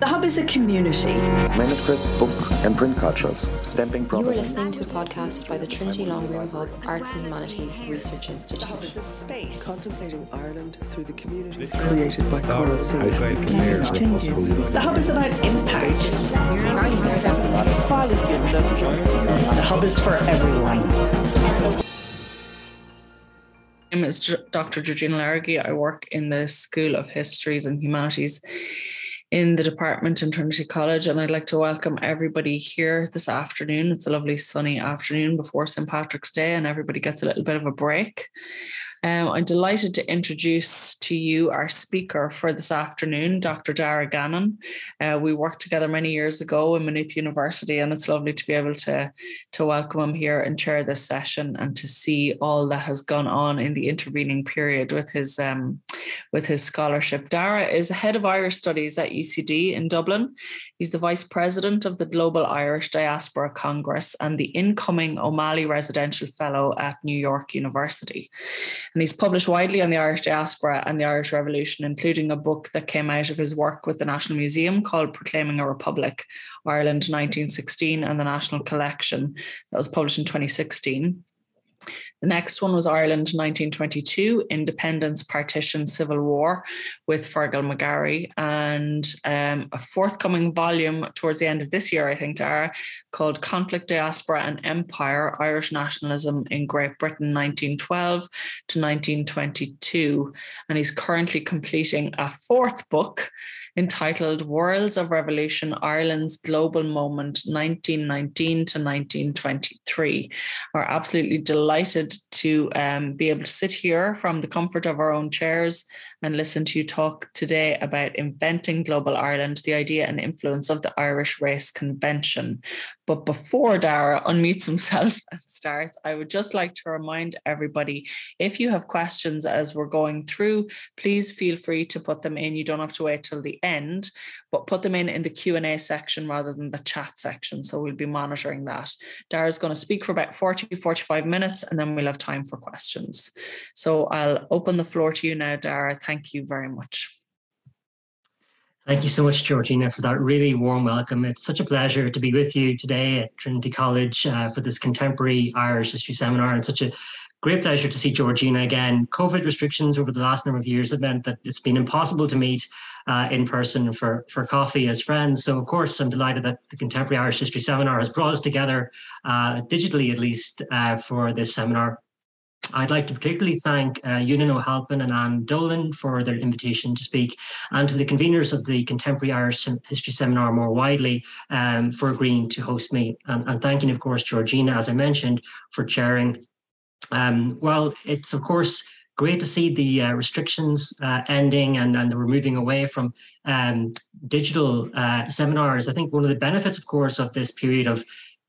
The Hub is a community. Manuscript, book, and print cultures, stamping You are listening to a podcast by the Trinity Long Room Hub Arts and Humanities Research Institute. The Hub is a space. Contemplating Ireland through the community created by Coral Silver. changes. The Hub is about impact. The Hub is for everyone. My name is Dr. Georgina Laragy. I work in the School of Histories and Humanities in the department in Trinity College, and I'd like to welcome everybody here this afternoon. It's a lovely sunny afternoon before St. Patrick's Day, and everybody gets a little bit of a break. Um, I'm delighted to introduce to you our speaker for this afternoon, Dr. Darragh Gannon. Uh, we worked together many years ago in Maynooth University, and it's lovely to be able to, to welcome him here and chair this session and to see all that has gone on in the intervening period with his um, with his scholarship. Darragh is head of Irish Studies at UCD in Dublin. He's the vice president of the Global Irish Diaspora Congress and the incoming O'Malley Residential Fellow at New York University. And he's published widely on the Irish diaspora and the Irish Revolution, including a book that came out of his work with the National Museum called Proclaiming a Republic Ireland 1916 and the National Collection that was published in 2016. The next one was Ireland 1922, Independence, Partition, Civil War with Fearghal McGarry, and um, a forthcoming volume towards the end of this year, I think, Darragh, called Conflict, Diaspora and Empire Irish Nationalism in Great Britain 1912 to 1922. And he's currently completing a fourth book entitled Worlds of Revolution Ireland's Global Moment 1919 to 1923. We're absolutely delighted to um, be able to sit here from the comfort of our own chairs and listen to you talk today about inventing global Ireland, the idea and influence of the Irish Race Convention. But before Darragh unmutes himself and starts, I would just like to remind everybody if you have questions as we're going through, please feel free to put them in. You don't have to wait till the end, but put them in in the Q&A section rather than the chat section. So we'll be monitoring that. Darragh's going to speak for about 40, 45 minutes, and then we'll have time for questions. So I'll open the floor to you now, Darragh. Thank you very much. Thank you so much, Georgina, for that really warm welcome. It's such a pleasure to be with you today at Trinity College uh, for this contemporary Irish history seminar and such a great pleasure to see Georgina again. COVID restrictions over the last number of years have meant that it's been impossible to meet uh, in person for, for coffee as friends. So, of course, I'm delighted that the Contemporary Irish History Seminar has brought us together, uh, digitally at least, uh, for this seminar. I'd like to particularly thank uh, Eunan O'Halpin and Anne Dolan for their invitation to speak, and to the conveners of the Contemporary Irish History Seminar more widely um, for agreeing to host me. And, and, thanking, of course, Georgina, as I mentioned, for chairing. Um, well, it's, of course, great to see the uh, restrictions uh, ending and, and we're moving away from um, digital uh, seminars. I think one of the benefits, of course, of this period of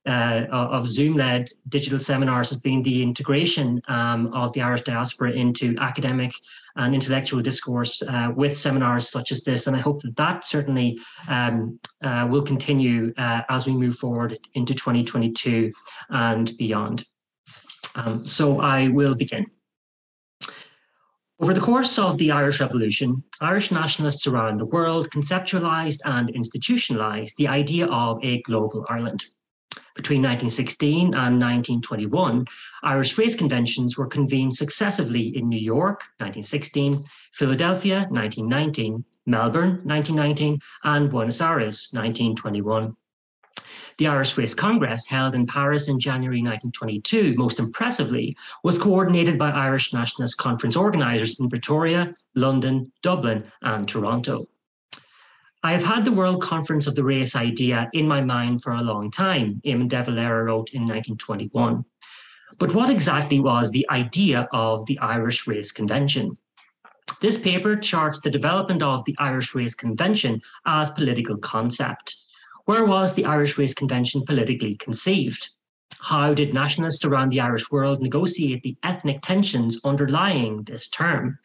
uh, of Zoom-led digital seminars has been the integration um, of the Irish diaspora into academic and intellectual discourse uh, with seminars such as this. And I hope that that certainly um, uh, will continue as we move forward into 2022 and beyond. Um, so I will begin. Over the course of the Irish Revolution, Irish nationalists around the world conceptualised and institutionalised the idea of a global Ireland. Between 1916 and 1921, Irish race conventions were convened successively in New York, 1916, Philadelphia, 1919, Melbourne, 1919, and Buenos Aires, 1921. The Irish Race Congress, held in Paris in January 1922, most impressively, was coordinated by Irish Nationalist Conference organisers in Pretoria, London, Dublin, and Toronto. I have had the World Conference of the Race idea in my mind for a long time, Eamon de Valera wrote in 1921. But what exactly was the idea of the Irish Race Convention? This paper charts the development of the Irish Race Convention as political concept. Where was the Irish Race Convention politically conceived? How did nationalists around the Irish world negotiate the ethnic tensions underlying this term?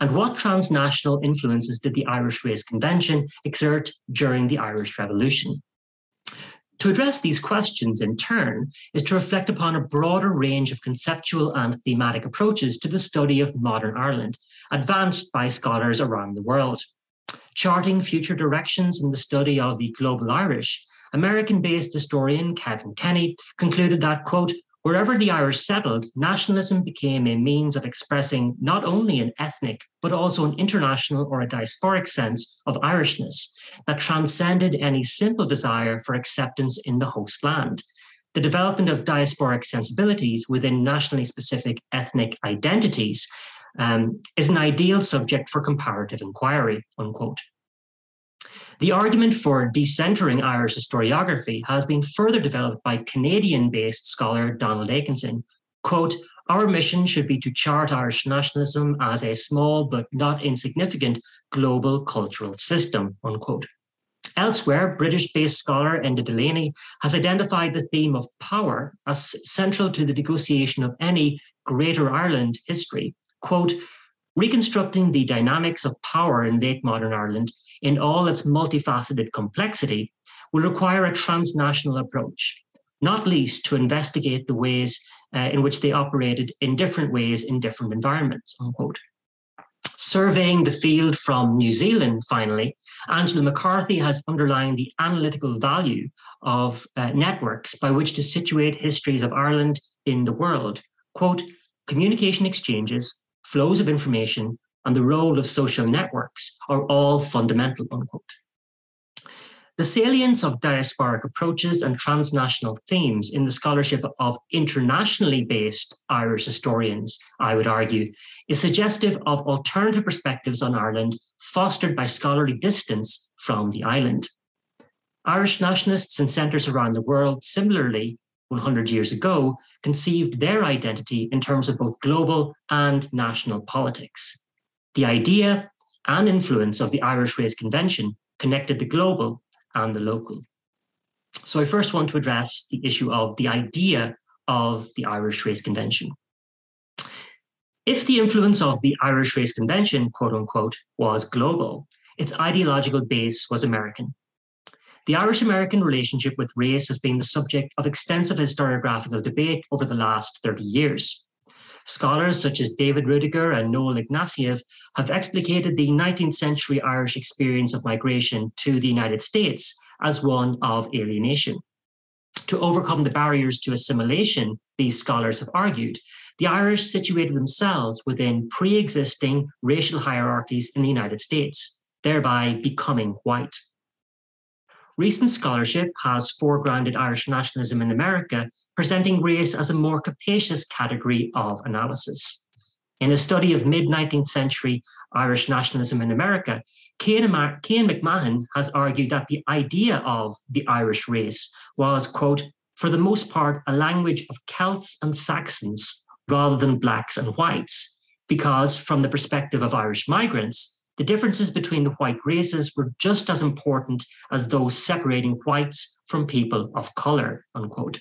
And what transnational influences did the Irish Race Convention exert during the Irish Revolution? To address these questions in turn is to reflect upon a broader range of conceptual and thematic approaches to the study of modern Ireland, advanced by scholars around the world. Charting future directions in the study of the global Irish, American based historian Kevin Kenny concluded that, quote, Wherever the Irish settled, nationalism became a means of expressing not only an ethnic, but also an international or a diasporic sense of Irishness that transcended any simple desire for acceptance in the host land. The development of diasporic sensibilities within nationally specific ethnic identities um, is an ideal subject for comparative inquiry, unquote. The argument for decentering Irish historiography has been further developed by Canadian-based scholar Donald Akenson. Quote, our mission should be to chart Irish nationalism as a small but not insignificant global cultural system, unquote. Elsewhere, British-based scholar Enda Delaney has identified the theme of power as central to the negotiation of any Greater Ireland history. Quote, reconstructing the dynamics of power in late modern Ireland in all its multifaceted complexity will require a transnational approach, not least to investigate the ways uh, in which they operated in different ways in different environments, unquote. Surveying the field from New Zealand, finally, Angela McCarthy has underlined the analytical value of uh, networks by which to situate histories of Ireland in the world. Quote, communication exchanges, flows of information, and the role of social networks are all fundamental, unquote. The salience of diasporic approaches and transnational themes in the scholarship of internationally based Irish historians, I would argue, is suggestive of alternative perspectives on Ireland fostered by scholarly distance from the island. Irish nationalists in centres around the world similarly 100 years ago conceived their identity in terms of both global and national politics. The idea and influence of the Irish Race Convention connected the global and the local. So I first want to address the issue of the idea of the Irish Race Convention. If the influence of the Irish Race Convention, quote unquote, was global, its ideological base was American. The Irish American relationship with race has been the subject of extensive historiographical debate over the last 30 years. Scholars such as David Roediger and Noel Ignatiev have explicated the 19th century Irish experience of migration to the United States as one of alienation. To overcome the barriers to assimilation, these scholars have argued, the Irish situated themselves within pre existing racial hierarchies in the United States, thereby becoming white. Recent scholarship has foregrounded Irish nationalism in America presenting race as a more capacious category of analysis. In a study of mid 19th century Irish nationalism in America, Cian McMahon has argued that the idea of the Irish race was, quote, for the most part, a language of Celts and Saxons rather than blacks and whites, because from the perspective of Irish migrants, the differences between the white races were just as important as those separating whites from people of color, unquote.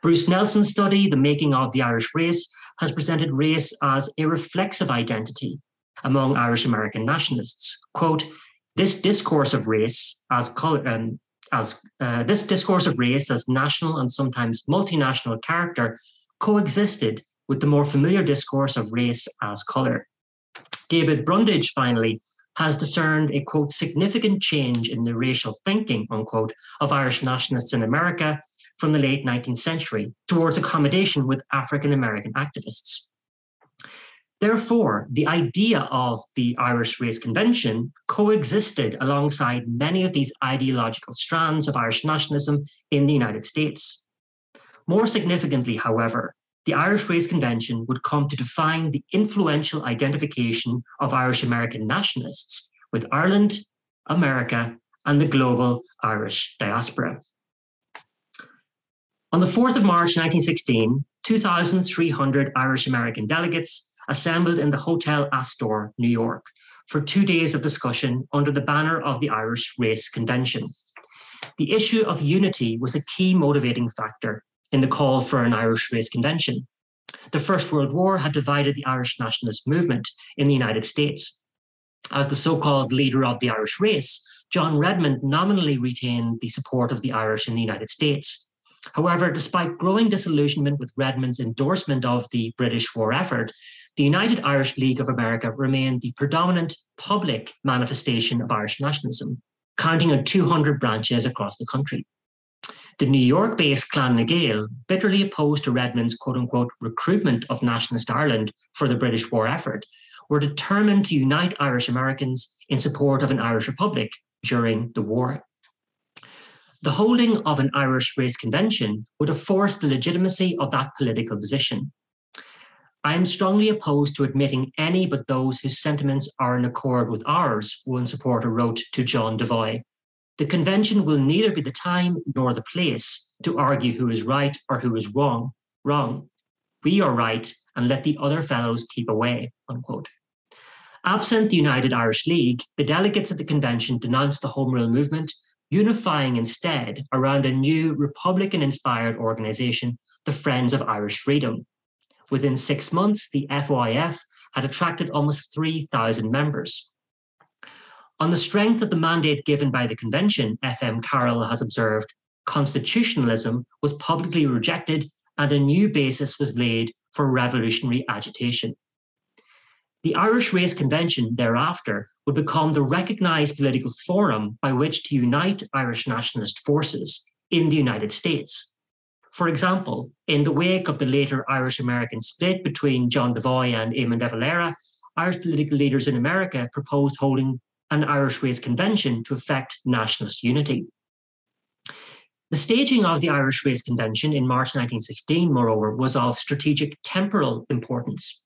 Bruce Nelson's study, The Making of the Irish Race, has presented race as a reflexive identity among Irish American nationalists. Quote, this discourse of race as color, um, as uh, this discourse of race as national and sometimes multinational character coexisted with the more familiar discourse of race as color. David Brundage, finally, has discerned a quote significant change in the racial thinking unquote of Irish nationalists in America from the late 19th century towards accommodation with African American activists. Therefore, the idea of the Irish Race Convention coexisted alongside many of these ideological strands of Irish nationalism in the United States. More significantly, however, the Irish Race Convention would come to define the influential identification of Irish American nationalists with Ireland, America, and the global Irish diaspora. On the 4th of March 1916, 2,300 Irish American delegates assembled in the Hotel Astor, New York, for two days of discussion under the banner of the Irish Race Convention. The issue of unity was a key motivating factor in the call for an Irish Race Convention. The First World War had divided the Irish nationalist movement in the United States. As the so called leader of the Irish race, John Redmond nominally retained the support of the Irish in the United States. However, despite growing disillusionment with Redmond's endorsement of the British war effort, the United Irish League of America remained the predominant public manifestation of Irish nationalism, counting on 200 branches across the country. The New York based Clan na Gael, bitterly opposed to Redmond's quote unquote recruitment of nationalist Ireland for the British war effort, were determined to unite Irish Americans in support of an Irish Republic during the war. The holding of an Irish race convention would have forced the legitimacy of that political position. I am strongly opposed to admitting any but those whose sentiments are in accord with ours, one supporter wrote to John Devoy. The convention will neither be the time nor the place to argue who is right or who is wrong. Wrong. We are right, and let the other fellows keep away. Unquote. Absent the United Irish League, the delegates at the convention denounced the Home Rule movement, unifying instead around a new Republican inspired organization, the Friends of Irish Freedom. Within six months, the FOIF had attracted almost 3,000 members. On the strength of the mandate given by the convention, FM Carroll has observed, constitutionalism was publicly rejected and a new basis was laid for revolutionary agitation. The Irish Race Convention thereafter would become the recognised political forum by which to unite Irish nationalist forces in the United States. For example, in the wake of the later Irish American split between John Devoy and Eamon de Valera, Irish political leaders in America proposed holding an Irish Race Convention to effect nationalist unity. The staging of the Irish Race Convention in March 1916, moreover, was of strategic temporal importance.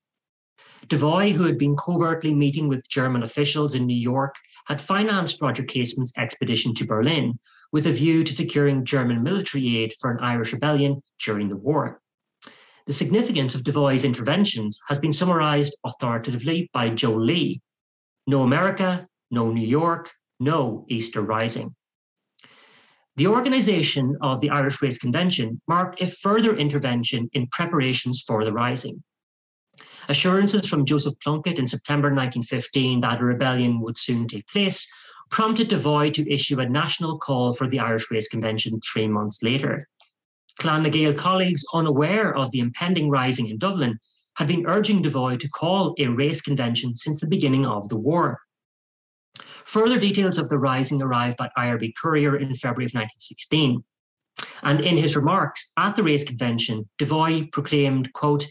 Devoy, who had been covertly meeting with German officials in New York, had financed Roger Casement's expedition to Berlin with a view to securing German military aid for an Irish rebellion during the war. The significance of Devoy's interventions has been summarized authoritatively by Joe Lee No America, no New York, no Easter Rising. The organization of the Irish Race Convention marked a further intervention in preparations for the rising. Assurances from Joseph Plunkett in September 1915 that a rebellion would soon take place prompted Devoy to issue a national call for the Irish Race Convention three months later. Clan na Gael colleagues, unaware of the impending rising in Dublin, had been urging Devoy to call a race convention since the beginning of the war. Further details of the rising arrived by IRB Courier in February of 1916. And in his remarks at the race convention, Devoy proclaimed, quote,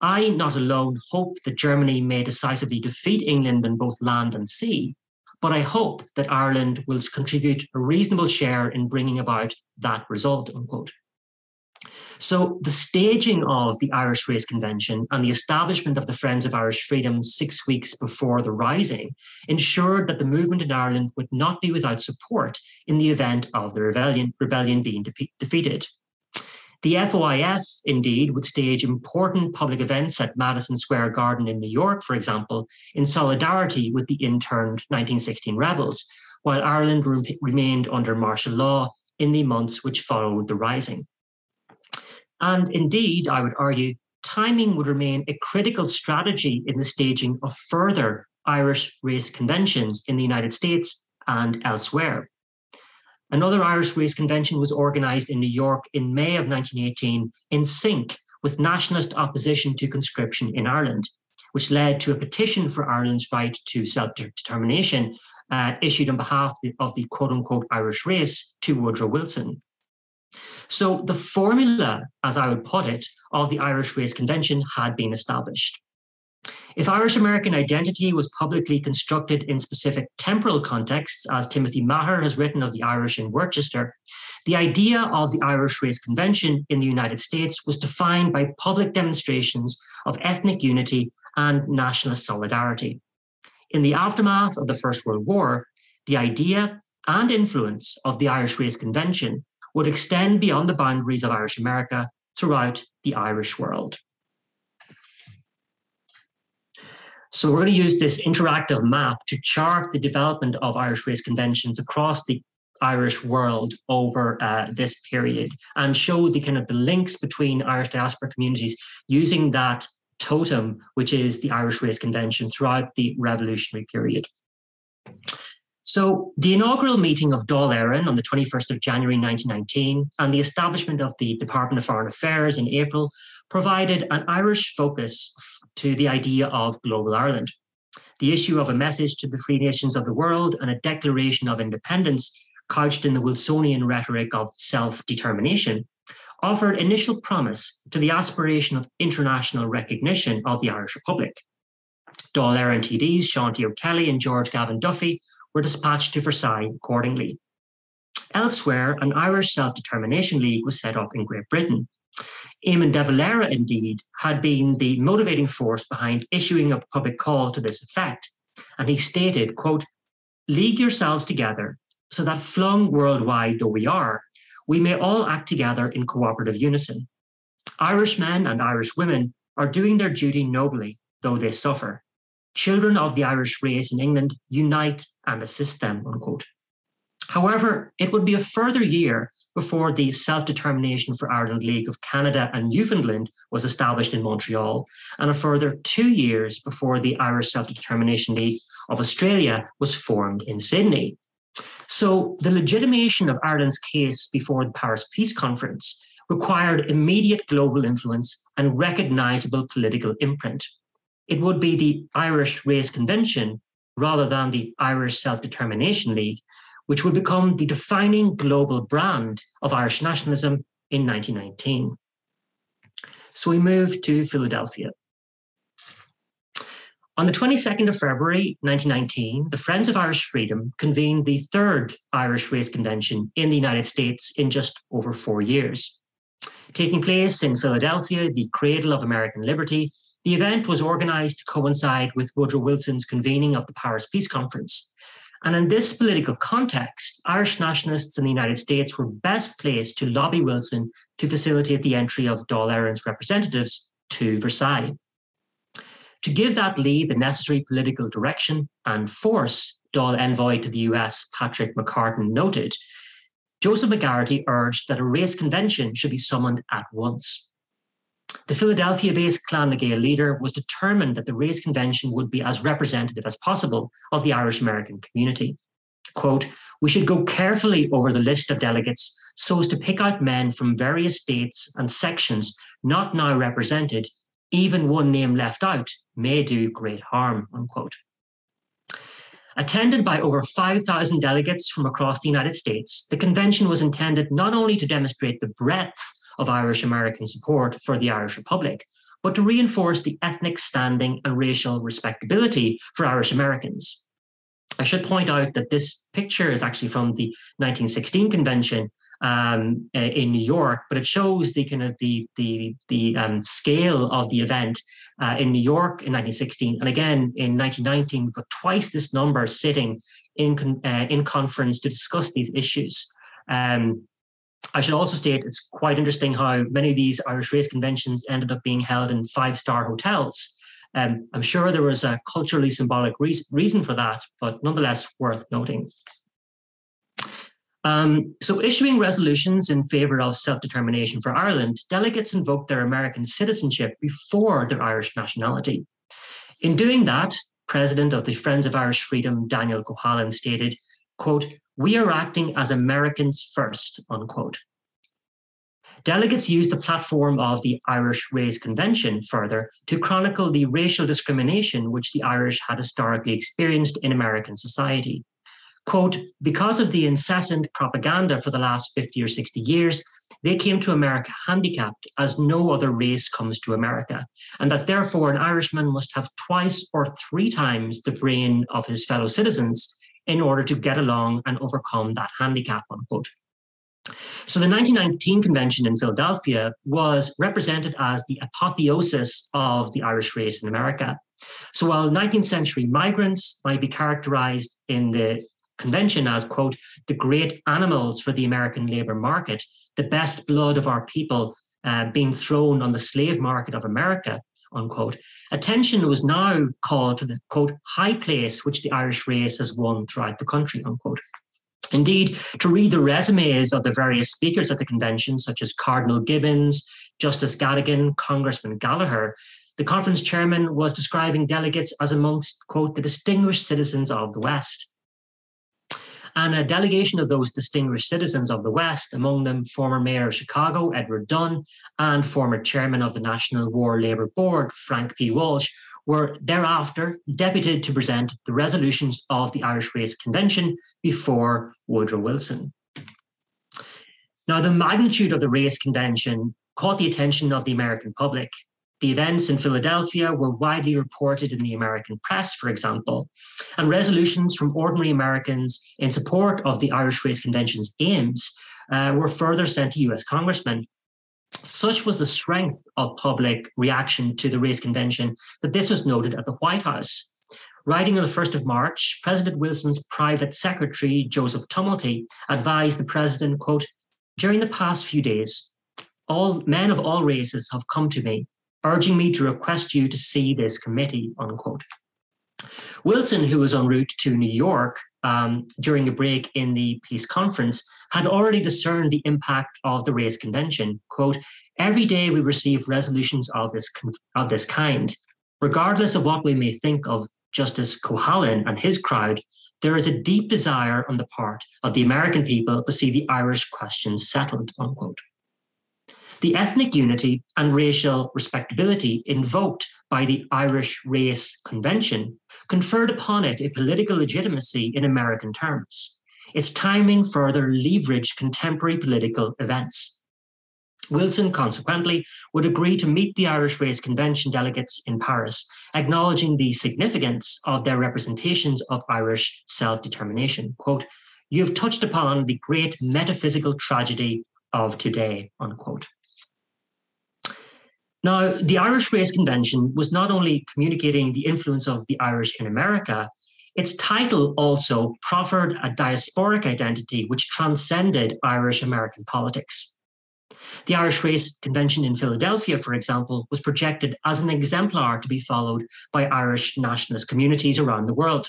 I not alone hope that Germany may decisively defeat England on both land and sea, but I hope that Ireland will contribute a reasonable share in bringing about that result, unquote. So the staging of the Irish Race Convention and the establishment of the Friends of Irish Freedom six weeks before the Rising ensured that the movement in Ireland would not be without support in the event of the rebellion, rebellion being de- defeated. The FOIF, indeed, would stage important public events at Madison Square Garden in New York, for example, in solidarity with the interned 1916 rebels, while Ireland re- remained under martial law in the months which followed the Rising. And indeed, I would argue, timing would remain a critical strategy in the staging of further Irish race conventions in the United States and elsewhere. Another Irish race convention was organised in New York in May of 1918 in sync with nationalist opposition to conscription in Ireland, which led to a petition for Ireland's right to self determination uh, issued on behalf of the quote unquote Irish race to Woodrow Wilson. So the formula, as I would put it, of the Irish Race Convention had been established. If Irish American identity was publicly constructed in specific temporal contexts, as Timothy Maher has written of the Irish in Worcester, the idea of the Irish Race Convention in the United States was defined by public demonstrations of ethnic unity and nationalist solidarity. In the aftermath of the First World War, the idea and influence of the Irish Race Convention would extend beyond the boundaries of Irish America throughout the Irish world. So we're going to use this interactive map to chart the development of Irish race conventions across the Irish world over uh, this period and show the kind of the links between Irish diaspora communities using that totem, which is the Irish Race Convention throughout the revolutionary period. So the inaugural meeting of Dáil Éireann on the 21st of January 1919 and the establishment of the Department of Foreign Affairs in April provided an Irish focus to the idea of global Ireland. The issue of a message to the free nations of the world and a declaration of independence couched in the Wilsonian rhetoric of self determination offered initial promise to the aspiration of international recognition of the Irish Republic. Dáil Éireann TDs Sean T. O'Kelly and George Gavan Duffy were dispatched to Versailles accordingly. Elsewhere, an Irish Self Determination League was set up in Great Britain. Eamon de Valera, indeed, had been the motivating force behind issuing a public call to this effect. And he stated, quote, League yourselves together so that flung worldwide though we are, we may all act together in cooperative unison. Irish men and Irish women are doing their duty nobly, though they suffer. Children of the Irish race in England unite and assist them, unquote. However, it would be a further year before the Self Determination for Ireland League of Canada and Newfoundland was established in Montreal, and a further two years before the Irish Self Determination League of Australia was formed in Sydney. So, the legitimation of Ireland's case before the Paris Peace Conference required immediate global influence and recognizable political imprint. It would be the Irish Race Convention rather than the Irish Self Determination League which would become the defining global brand of Irish nationalism in 1919. So we move to Philadelphia. On the 22nd of February 1919, the Friends of Irish Freedom convened the third Irish Race Convention in the United States in just over four years. Taking place in Philadelphia, the cradle of American liberty, the event was organized to coincide with Woodrow Wilson's convening of the Paris Peace Conference, and in this political context, Irish nationalists in the United States were best placed to lobby Wilson to facilitate the entry of Dáil Éireann's representatives to Versailles. To give that lead the necessary political direction and force, Dáil envoy to the US, Patrick McCartan noted, Joseph McGarrity urged that a race convention should be summoned at once. The Philadelphia based Clan na Gael leader was determined that the race convention would be as representative as possible of the Irish American community. Quote, we should go carefully over the list of delegates so as to pick out men from various states and sections not now represented. Even one name left out may do great harm, unquote. Attended by over 5,000 delegates from across the United States, the convention was intended not only to demonstrate the breadth of Irish American support for the Irish Republic, but to reinforce the ethnic standing and racial respectability for Irish Americans. I should point out that this picture is actually from the 1916 convention um, in New York, but it shows the kind of the the the um, scale of the event uh, in New York in 1916, and again in 1919, we've got twice this number sitting in uh, in conference to discuss these issues. Um, I should also state it's quite interesting how many of these Irish race conventions ended up being held in five star hotels. Um, I'm sure there was a culturally symbolic re- reason for that, but nonetheless worth noting. Um, so, issuing resolutions in favour of self determination for Ireland, delegates invoked their American citizenship before their Irish nationality. In doing that, President of the Friends of Irish Freedom, Daniel Cohalan, stated, quote, we are acting as Americans first, unquote. Delegates used the platform of the Irish Race Convention further to chronicle the racial discrimination which the Irish had historically experienced in American society. Quote, because of the incessant propaganda for the last 50 or 60 years, they came to America handicapped as no other race comes to America, and that therefore an Irishman must have twice or three times the brain of his fellow citizens in order to get along and overcome that handicap, unquote. So the 1919 convention in Philadelphia was represented as the apotheosis of the Irish race in America. So while 19th century migrants might be characterized in the convention as, quote, the great animals for the American labor market, the best blood of our people uh, being thrown on the slave market of America, unquote. Attention was now called to the quote high place which the Irish race has won throughout the country, unquote. Indeed, to read the resumes of the various speakers at the convention, such as Cardinal Gibbons, Justice Cadogan, Congressman Gallagher, the conference chairman was describing delegates as amongst, quote, the distinguished citizens of the West. And a delegation of those distinguished citizens of the West, among them former Mayor of Chicago, Edward Dunne, and former Chairman of the National War Labour Board, Frank P. Walsh, were thereafter deputed to present the resolutions of the Irish Race Convention before Woodrow Wilson. Now, the magnitude of the Race Convention caught the attention of the American public. The events in Philadelphia were widely reported in the American press, for example, and resolutions from ordinary Americans in support of the Irish Race Convention's aims uh, were further sent to US congressmen. Such was the strength of public reaction to the Race Convention that this was noted at the White House. Writing on the 1st of March, President Wilson's private secretary, Joseph Tumulty, advised the president, quote, during the past few days, all men of all races have come to me, urging me to request you to see this committee, unquote. Wilson, who was en route to New York um, during a break in the peace conference, had already discerned the impact of the race convention. Quote, every day we receive resolutions of this, of this kind. Regardless of what we may think of Justice Cohalan and his crowd, there is a deep desire on the part of the American people to see the Irish question settled, unquote. The ethnic unity and racial respectability invoked by the Irish Race Convention conferred upon it a political legitimacy in American terms. Its timing further leveraged contemporary political events. Wilson, consequently, would agree to meet the Irish Race Convention delegates in Paris, acknowledging the significance of their representations of Irish self determination. Quote, You have touched upon the great metaphysical tragedy of today, unquote. Now, the Irish Race Convention was not only communicating the influence of the Irish in America, its title also proffered a diasporic identity which transcended Irish American politics. The Irish Race Convention in Philadelphia, for example, was projected as an exemplar to be followed by Irish nationalist communities around the world.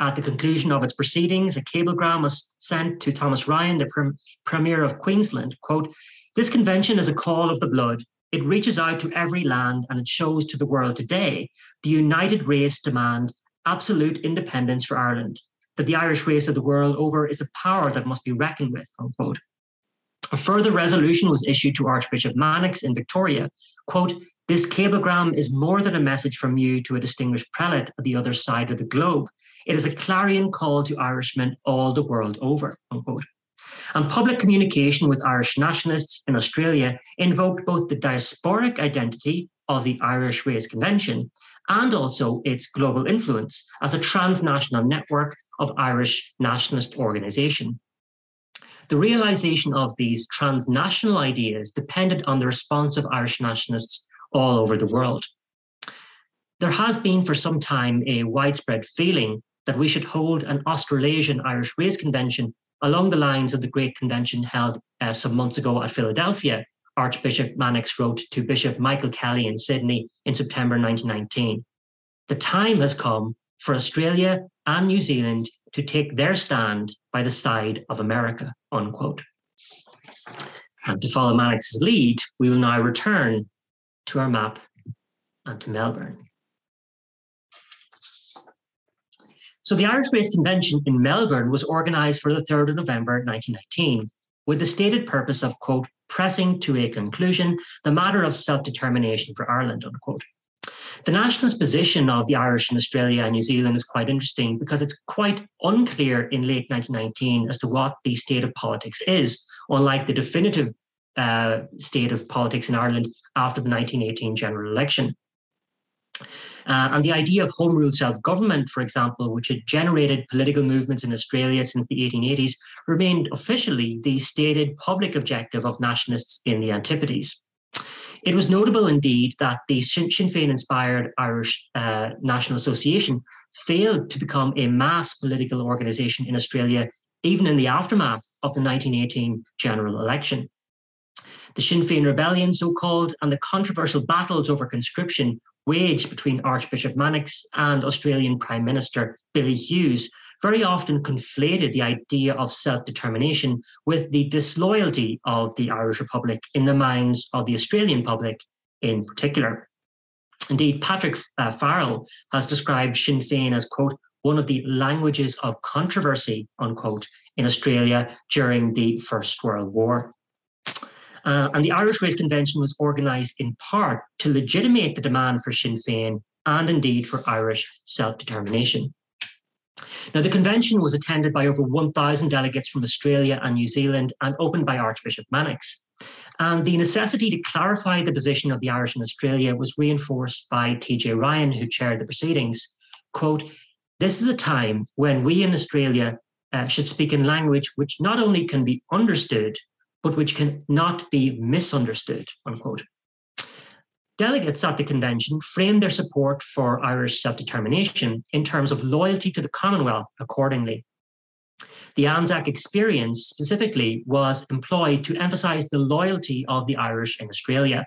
At the conclusion of its proceedings, a cablegram was sent to Thomas Ryan, the Premier of Queensland. Quote, this convention is a call of the blood it reaches out to every land and it shows to the world today the united race demand absolute independence for Ireland, that the Irish race of the world over is a power that must be reckoned with, unquote. A further resolution was issued to Archbishop Mannix in Victoria, quote, this cablegram is more than a message from you to a distinguished prelate at the other side of the globe. It is a clarion call to Irishmen all the world over, unquote. And public communication with Irish nationalists in Australia invoked both the diasporic identity of the Irish Race Convention and also its global influence as a transnational network of Irish nationalist organisation. The realization of these transnational ideas depended on the response of Irish nationalists all over the world. There has been for some time a widespread feeling that we should hold an Australasian Irish Race Convention along the lines of the great convention held uh, some months ago at Philadelphia, Archbishop Mannix wrote to Bishop Michael Kelly in Sydney in September 1919. The time has come for Australia and New Zealand to take their stand by the side of America, unquote. And to follow Mannix's lead, we will now return to our map and to Melbourne. So the Irish Race Convention in Melbourne was organised for the 3rd of November 1919 with the stated purpose of, quote, pressing to a conclusion the matter of self-determination for Ireland, unquote. The nationalist position of the Irish in Australia and New Zealand is quite interesting because it's quite unclear in late 1919 as to what the state of politics is, unlike the definitive uh, state of politics in Ireland after the 1918 general election. Uh, and the idea of home rule self government, for example, which had generated political movements in Australia since the 1880s, remained officially the stated public objective of nationalists in the Antipodes. It was notable indeed that the Sinn Féin inspired Irish uh, National Association failed to become a mass political organisation in Australia, even in the aftermath of the 1918 general election. The Sinn Féin rebellion, so called, and the controversial battles over conscription waged between Archbishop Mannix and Australian Prime Minister Billy Hughes very often conflated the idea of self determination with the disloyalty of the Irish Republic in the minds of the Australian public in particular. Indeed, Patrick uh, Farrell has described Sinn Féin as, quote, one of the languages of controversy, unquote, in Australia during the First World War. Uh, and the Irish Race Convention was organised in part to legitimate the demand for Sinn Féin and indeed for Irish self determination. Now, the convention was attended by over 1,000 delegates from Australia and New Zealand and opened by Archbishop Mannix. And the necessity to clarify the position of the Irish in Australia was reinforced by TJ Ryan, who chaired the proceedings. Quote, this is a time when we in Australia uh, should speak in language which not only can be understood, but which can not be misunderstood, unquote. Delegates at the convention framed their support for Irish self determination in terms of loyalty to the Commonwealth accordingly. The Anzac experience specifically was employed to emphasise the loyalty of the Irish in Australia.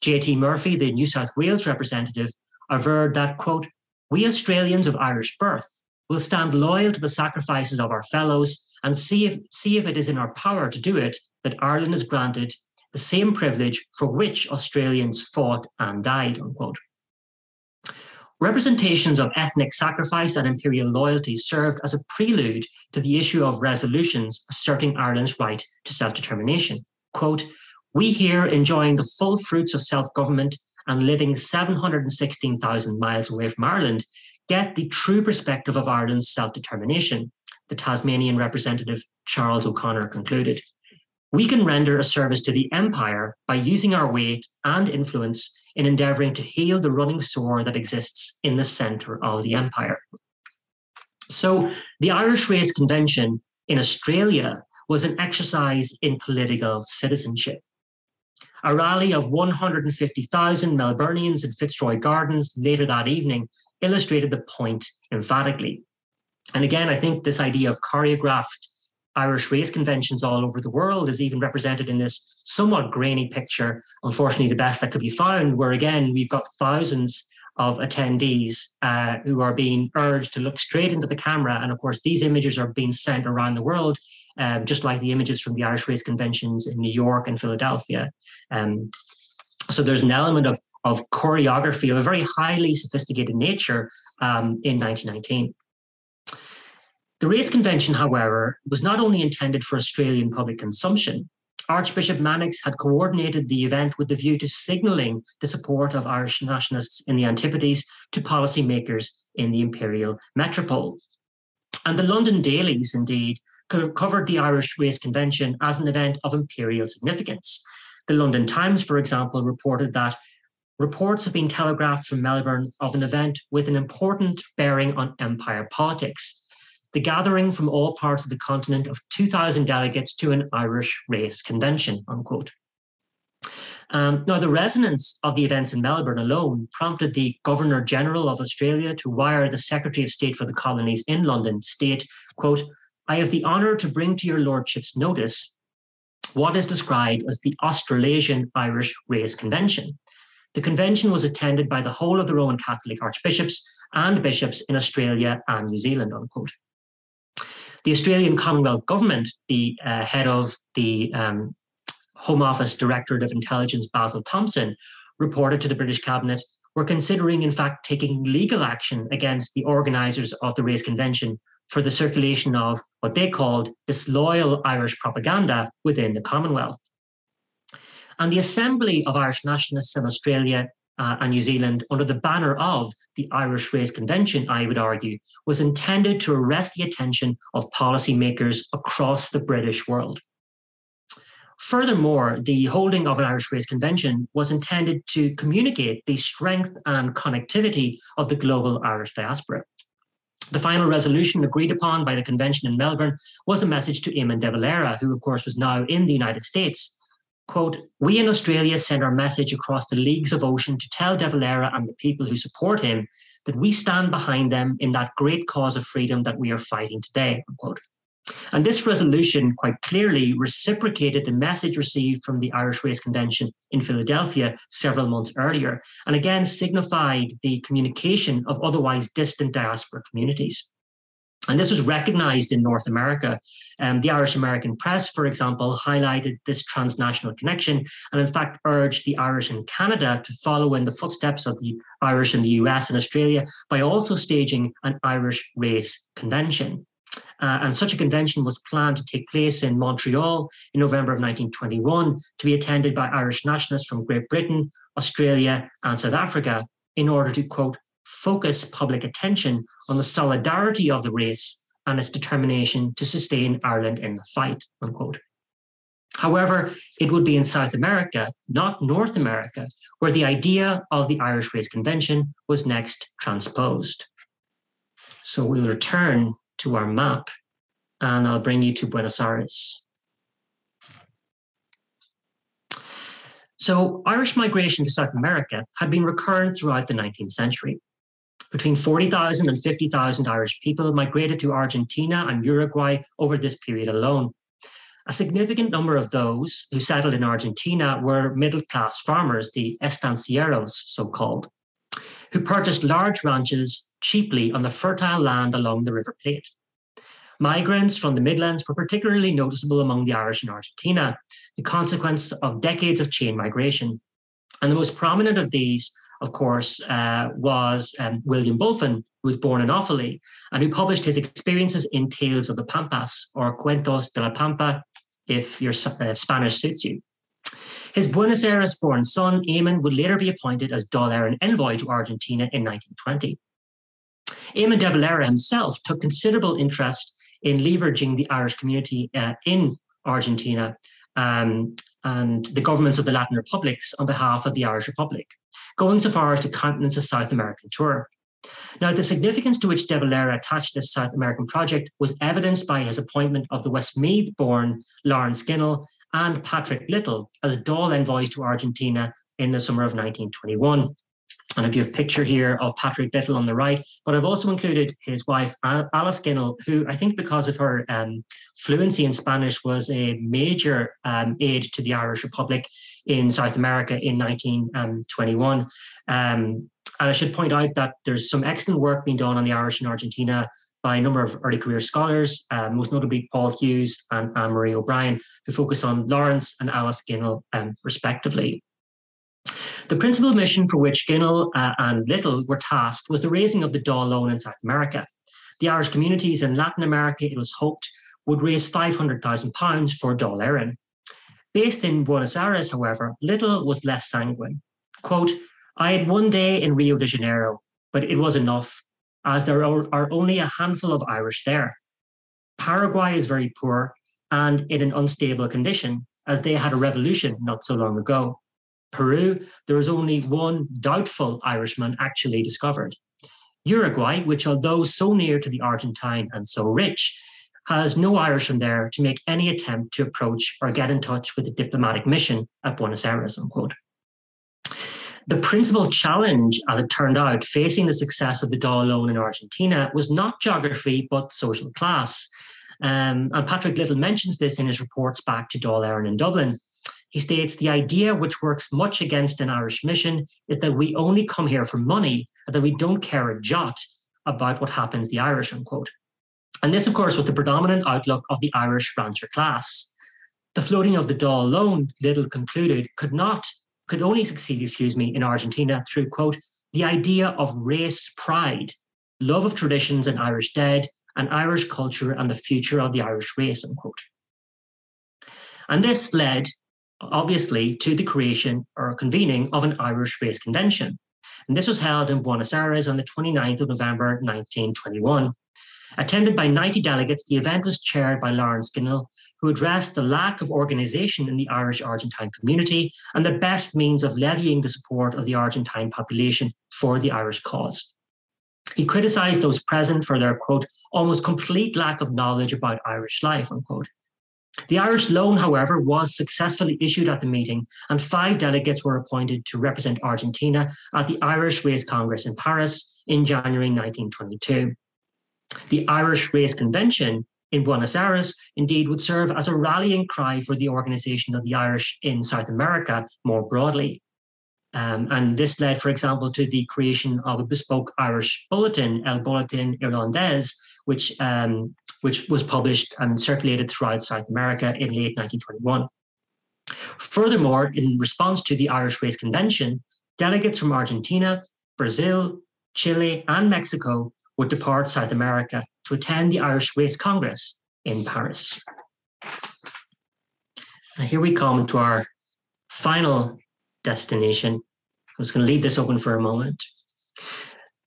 J.T. Murphy, the New South Wales representative, averred that, quote, we Australians of Irish birth will stand loyal to the sacrifices of our fellows and see if, see if it is in our power to do it that Ireland is granted the same privilege for which Australians fought and died, unquote. Representations of ethnic sacrifice and imperial loyalty served as a prelude to the issue of resolutions asserting Ireland's right to self determination. Quote, we here enjoying the full fruits of self government and living 716,000 miles away from Ireland get the true perspective of Ireland's self determination, the Tasmanian representative Charles O'Connor concluded. We can render a service to the empire by using our weight and influence in endeavouring to heal the running sore that exists in the centre of the empire. So, the Irish Race Convention in Australia was an exercise in political citizenship. A rally of 150,000 Melburnians in Fitzroy Gardens later that evening illustrated the point emphatically. And again, I think this idea of choreographed Irish race conventions all over the world is even represented in this somewhat grainy picture, unfortunately, the best that could be found, where again, we've got thousands of attendees uh, who are being urged to look straight into the camera. And of course, these images are being sent around the world, um, just like the images from the Irish race conventions in New York and Philadelphia. Um, so there's an element of, of choreography of a very highly sophisticated nature um, in 1919. The race convention, however, was not only intended for Australian public consumption. Archbishop Mannix had coordinated the event with the view to signalling the support of Irish nationalists in the Antipodes to policymakers in the imperial metropole. And the London dailies, indeed, could have covered the Irish Race Convention as an event of imperial significance. The London Times, for example, reported that reports have been telegraphed from Melbourne of an event with an important bearing on empire politics the gathering from all parts of the continent of 2,000 delegates to an Irish race convention, unquote. Um, now, the resonance of the events in Melbourne alone prompted the Governor General of Australia to wire the Secretary of State for the Colonies in London, state, quote, I have the honour to bring to your lordship's notice what is described as the Australasian Irish Race Convention. The convention was attended by the whole of the Roman Catholic archbishops and bishops in Australia and New Zealand, unquote. The Australian Commonwealth Government, the uh, head of the um, Home Office Directorate of Intelligence, Basil Thomson, reported to the British Cabinet were considering, in fact, taking legal action against the organisers of the Race Convention for the circulation of what they called disloyal Irish propaganda within the Commonwealth. And the Assembly of Irish Nationalists in Australia uh, and New Zealand under the banner of the Irish Race Convention, I would argue, was intended to arrest the attention of policymakers across the British world. Furthermore, the holding of an Irish Race Convention was intended to communicate the strength and connectivity of the global Irish diaspora. The final resolution agreed upon by the convention in Melbourne was a message to Eamon de Valera, who, of course, was now in the United States, quote, we in Australia send our message across the leagues of ocean to tell De Valera and the people who support him that we stand behind them in that great cause of freedom that we are fighting today, unquote. And this resolution quite clearly reciprocated the message received from the Irish Race Convention in Philadelphia several months earlier, and again signified the communication of otherwise distant diaspora communities. And this was recognized in North America. Um, the Irish American press, for example, highlighted this transnational connection and, in fact, urged the Irish in Canada to follow in the footsteps of the Irish in the US and Australia by also staging an Irish race convention. Uh, and such a convention was planned to take place in Montreal in November of 1921 to be attended by Irish nationalists from Great Britain, Australia, and South Africa in order to, quote, focus public attention on the solidarity of the race and its determination to sustain Ireland in the fight, unquote. However, it would be in South America, not North America, where the idea of the Irish Race Convention was next transposed. So we'll return to our map and I'll bring you to Buenos Aires. So Irish migration to South America had been recurrent throughout the 19th century. Between 40,000 and 50,000 Irish people migrated to Argentina and Uruguay over this period alone. A significant number of those who settled in Argentina were middle class farmers, the estancieros, so called, who purchased large ranches cheaply on the fertile land along the River Plate. Migrants from the Midlands were particularly noticeable among the Irish in Argentina, the consequence of decades of chain migration. And the most prominent of these of course, uh, was um, William Bulfin, who was born in Offaly and who published his experiences in Tales of the Pampas or Cuentos de la Pampa, if your uh, Spanish suits you. His Buenos Aires born son, Eamon, would later be appointed as Éireann envoy to Argentina in 1920. Eamon de Valera himself took considerable interest in leveraging the Irish community uh, in Argentina um, and the governments of the Latin republics on behalf of the Irish Republic going so far as to countenance a South American tour. Now, the significance to which De Valera attached this South American project was evidenced by his appointment of the Westmeath born Laurence Ginnell and Patrick Little as Dáil envoys to Argentina in the summer of 1921. And I give a picture here of Patrick Little on the right, but I've also included his wife, Alice Ginnell, who I think because of her um, fluency in Spanish was a major um, aid to the Irish Republic in South America in 1921. Um, um, and I should point out that there's some excellent work being done on the Irish in Argentina by a number of early career scholars, uh, most notably Paul Hughes and Anne Marie O'Brien, who focus on Laurence and Alice Ginnell, um, respectively. The principal mission for which Ginnell uh, and Little were tasked was the raising of the Dáil loan in South America. The Irish communities in Latin America, it was hoped, would raise £500,000 for Dáil Éireann. Based in Buenos Aires, however, Little was less sanguine. Quote, I had one day in Rio de Janeiro, but it was enough, as there are only a handful of Irish there. Paraguay is very poor and in an unstable condition, as they had a revolution not so long ago. Peru, there is only one doubtful Irishman actually discovered. Uruguay, which although so near to the Argentine and so rich, has no Irishman there to make any attempt to approach or get in touch with the diplomatic mission at Buenos Aires, unquote. The principal challenge, as it turned out, facing the success of the Dáil loan in Argentina was not geography, but social class. Um, and Patrick Little mentions this in his reports back to Dáil Éireann in Dublin. He states the idea which works much against an Irish mission is that we only come here for money and that we don't care a jot about what happens to the Irish, unquote. And this, of course, was the predominant outlook of the Irish rancher class. The floating of the Dáil loan, Little concluded, could not, could only succeed, excuse me, in Argentina through, quote, the idea of race pride, love of traditions and Irish dead, and Irish culture and the future of the Irish race, unquote. And this led, obviously, to the creation or convening of an Irish race convention. And this was held in Buenos Aires on the 29th of November, 1921. Attended by 90 delegates, the event was chaired by Laurence Ginnell, who addressed the lack of organisation in the Irish Argentine community and the best means of levying the support of the Argentine population for the Irish cause. He criticised those present for their, quote, almost complete lack of knowledge about Irish life, unquote. The Irish loan, however, was successfully issued at the meeting, and five delegates were appointed to represent Argentina at the Irish Race Congress in Paris in January 1922. The Irish Race Convention in Buenos Aires indeed would serve as a rallying cry for the organization of the Irish in South America more broadly. Um, and this led, for example, to the creation of a bespoke Irish bulletin, El Bulletin Irlandés, which, um, which was published and circulated throughout South America in late 1921. Furthermore, in response to the Irish Race Convention, delegates from Argentina, Brazil, Chile, and Mexico would depart South America to attend the Irish Race Congress in Paris. And here we come to our final destination. I was going to leave this open for a moment.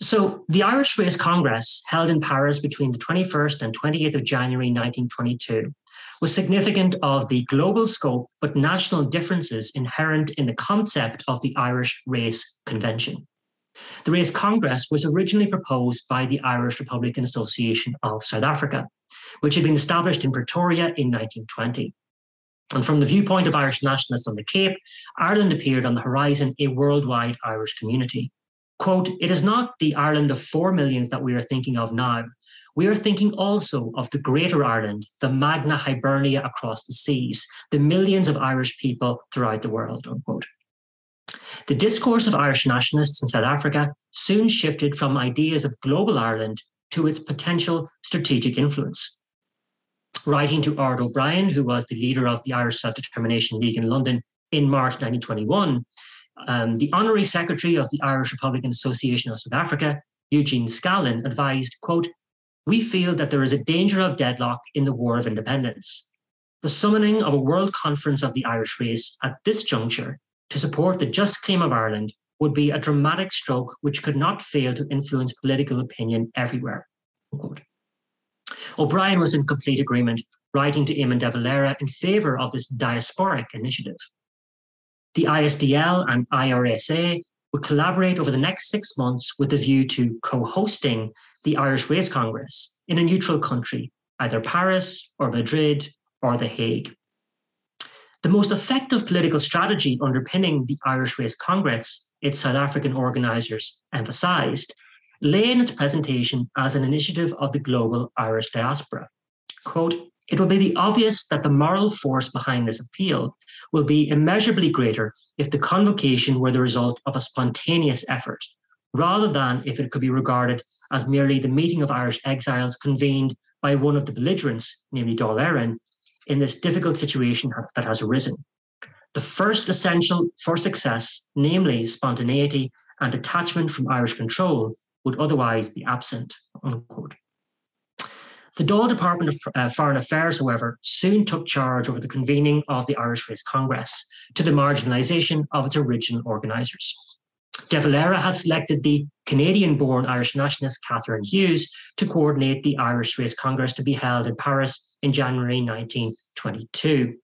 So, the Irish Race Congress, held in Paris between the 21st and 28th of January 1922, was significant of the global scope but national differences inherent in the concept of the Irish Race Convention. The Race Congress was originally proposed by the Irish Republican Association of South Africa, which had been established in Pretoria in 1920. And from the viewpoint of Irish nationalists on the Cape, Ireland appeared on the horizon a worldwide Irish community. Quote, it is not the Ireland of four millions that we are thinking of now. We are thinking also of the greater Ireland, the Magna Hibernia across the seas, the millions of Irish people throughout the world, unquote. The discourse of Irish nationalists in South Africa soon shifted from ideas of global Ireland to its potential strategic influence. Writing to Art O'Brien, who was the leader of the Irish Self Determination League in London in March 1921, um, the Honorary Secretary of the Irish Republican Association of South Africa, Eugene Scallon, advised, quote, we feel that there is a danger of deadlock in the War of Independence. The summoning of a World Conference of the Irish race at this juncture to support the just claim of Ireland would be a dramatic stroke which could not fail to influence political opinion everywhere. Unquote. O'Brien was in complete agreement, writing to Eamon de Valera in favour of this diasporic initiative. The ISDL and IRSA would collaborate over the next six months with a view to co hosting the Irish Race Congress in a neutral country, either Paris or Madrid or The Hague. The most effective political strategy underpinning the Irish Race Congress, its South African organisers emphasised, lay in its presentation as an initiative of the global Irish diaspora. Quote, it will be the obvious that the moral force behind this appeal will be immeasurably greater if the convocation were the result of a spontaneous effort, rather than if it could be regarded as merely the meeting of Irish exiles convened by one of the belligerents, namely Dáil Éireann, in this difficult situation that has arisen. The first essential for success, namely spontaneity and detachment from Irish control, would otherwise be absent. Unquote. The Dáil Department of uh, Foreign Affairs, however, soon took charge over the convening of the Irish Race Congress to the marginalisation of its original organisers. De Valera had selected the Canadian born Irish nationalist Catherine Hughes to coordinate the Irish Race Congress to be held in Paris in January 1922.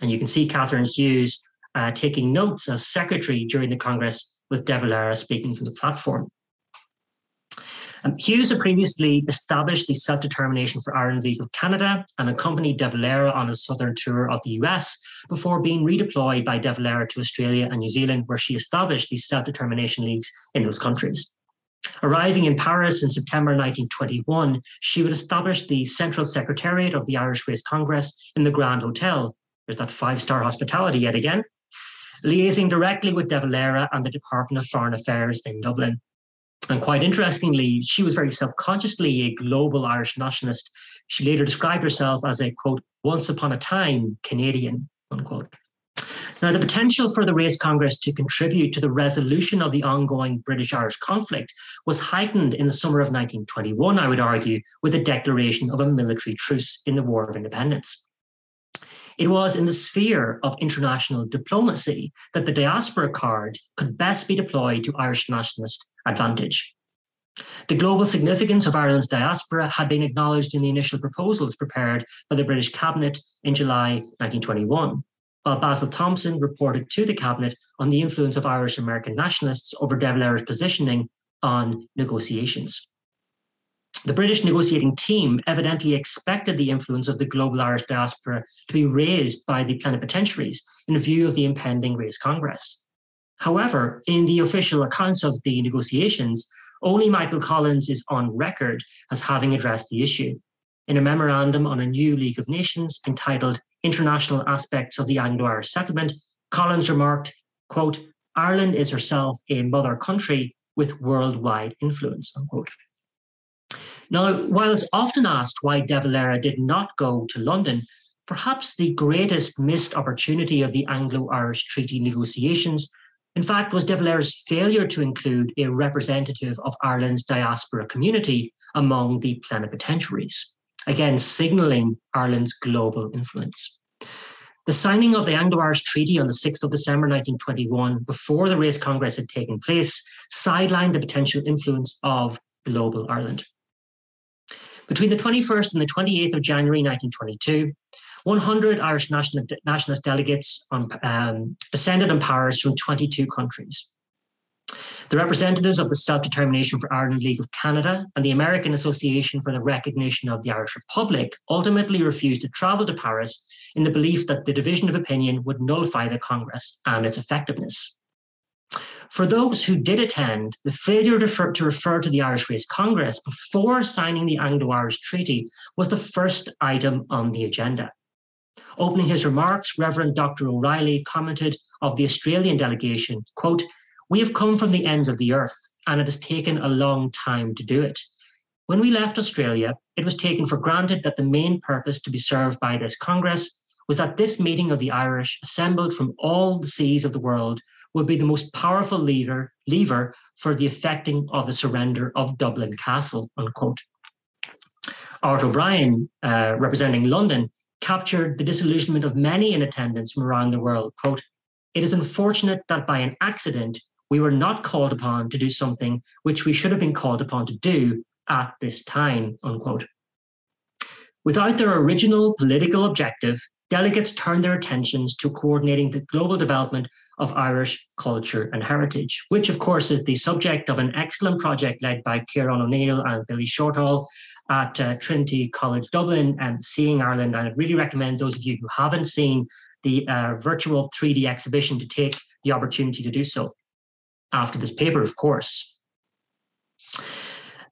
And you can see Catherine Hughes uh, taking notes as secretary during the Congress with De Valera speaking from the platform. Um, Hughes had previously established the Self Determination for Ireland League of Canada and accompanied De Valera on a southern tour of the US before being redeployed by De Valera to Australia and New Zealand, where she established these self determination leagues in those countries. Arriving in Paris in September 1921, she would establish the Central Secretariat of the Irish Race Congress in the Grand Hotel. There's that five star hospitality yet again. Liaising directly with De Valera and the Department of Foreign Affairs in Dublin. And quite interestingly, she was very self consciously a global Irish nationalist. She later described herself as a quote, once upon a time Canadian, unquote. Now, the potential for the Race Congress to contribute to the resolution of the ongoing British Irish conflict was heightened in the summer of 1921, I would argue, with the declaration of a military truce in the War of Independence. It was in the sphere of international diplomacy that the diaspora card could best be deployed to Irish nationalist advantage. The global significance of Ireland's diaspora had been acknowledged in the initial proposals prepared by the British Cabinet in July 1921, while Basil Thomson reported to the Cabinet on the influence of Irish American nationalists over De Valera's positioning on negotiations. The British negotiating team evidently expected the influence of the global Irish diaspora to be raised by the plenipotentiaries in view of the impending Race Congress. However, in the official accounts of the negotiations, only Michael Collins is on record as having addressed the issue. In a memorandum on a new League of Nations entitled International Aspects of the Anglo Irish Settlement, Collins remarked, quote, Ireland is herself a mother country with worldwide influence, unquote. Now, while it's often asked why De Valera did not go to London, perhaps the greatest missed opportunity of the Anglo-Irish treaty negotiations, in fact, was De Valera's failure to include a representative of Ireland's diaspora community among the plenipotentiaries, again, signalling Ireland's global influence. The signing of the Anglo-Irish Treaty on the 6th of December 1921, before the Race Congress had taken place, sidelined the potential influence of global Ireland. Between the 21st and the 28th of January 1922, 100 Irish national, nationalist delegates on, um, descended on Paris from 22 countries. The representatives of the Self Determination for Ireland League of Canada and the American Association for the Recognition of the Irish Republic ultimately refused to travel to Paris in the belief that the division of opinion would nullify the Congress and its effectiveness. For those who did attend, the failure to refer, to refer to the Irish Race Congress before signing the Anglo Irish Treaty was the first item on the agenda. Opening his remarks, Reverend Dr. O'Reilly commented of the Australian delegation, quote, we have come from the ends of the earth, and it has taken a long time to do it. When we left Australia, it was taken for granted that the main purpose to be served by this Congress was that this meeting of the Irish, assembled from all the seas of the world, would be the most powerful lever, lever for the effecting of the surrender of Dublin Castle, unquote. Art O'Brien, uh, representing London, captured the disillusionment of many in attendance from around the world. Quote, it is unfortunate that by an accident, we were not called upon to do something which we should have been called upon to do at this time, unquote. Without their original political objective, delegates turned their attentions to coordinating the global development of Irish culture and heritage, which, of course, is the subject of an excellent project led by Ciarán O'Neill and Billy Shortall at uh, Trinity College Dublin and Seeing Ireland. And I really recommend those of you who haven't seen the uh, virtual 3D exhibition to take the opportunity to do so after this paper, of course.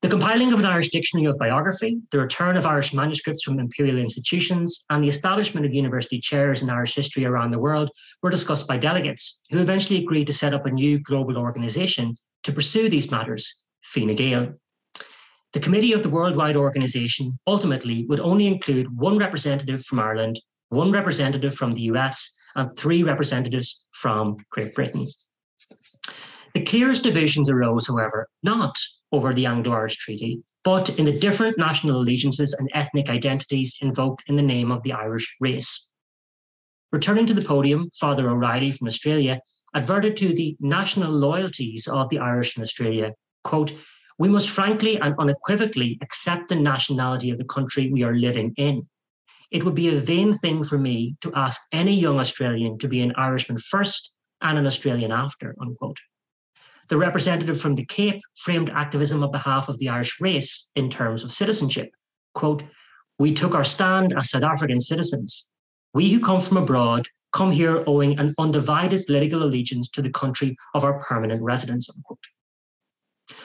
The compiling of an Irish dictionary of biography, the return of Irish manuscripts from imperial institutions, and the establishment of university chairs in Irish history around the world were discussed by delegates, who eventually agreed to set up a new global organisation to pursue these matters, Fine Ghaedheal. The committee of the worldwide organisation ultimately would only include one representative from Ireland, one representative from the US, and three representatives from Great Britain. The clearest divisions arose, however, not over the Anglo Irish Treaty, but in the different national allegiances and ethnic identities invoked in the name of the Irish race. Returning to the podium, Father O'Reilly from Australia adverted to the national loyalties of the Irish in Australia. Quote, we must frankly and unequivocally accept the nationality of the country we are living in. It would be a vain thing for me to ask any young Australian to be an Irishman first and an Australian after, unquote. The representative from the Cape framed activism on behalf of the Irish race in terms of citizenship. Quote, we took our stand as South African citizens. We who come from abroad come here owing an undivided political allegiance to the country of our permanent residence, unquote.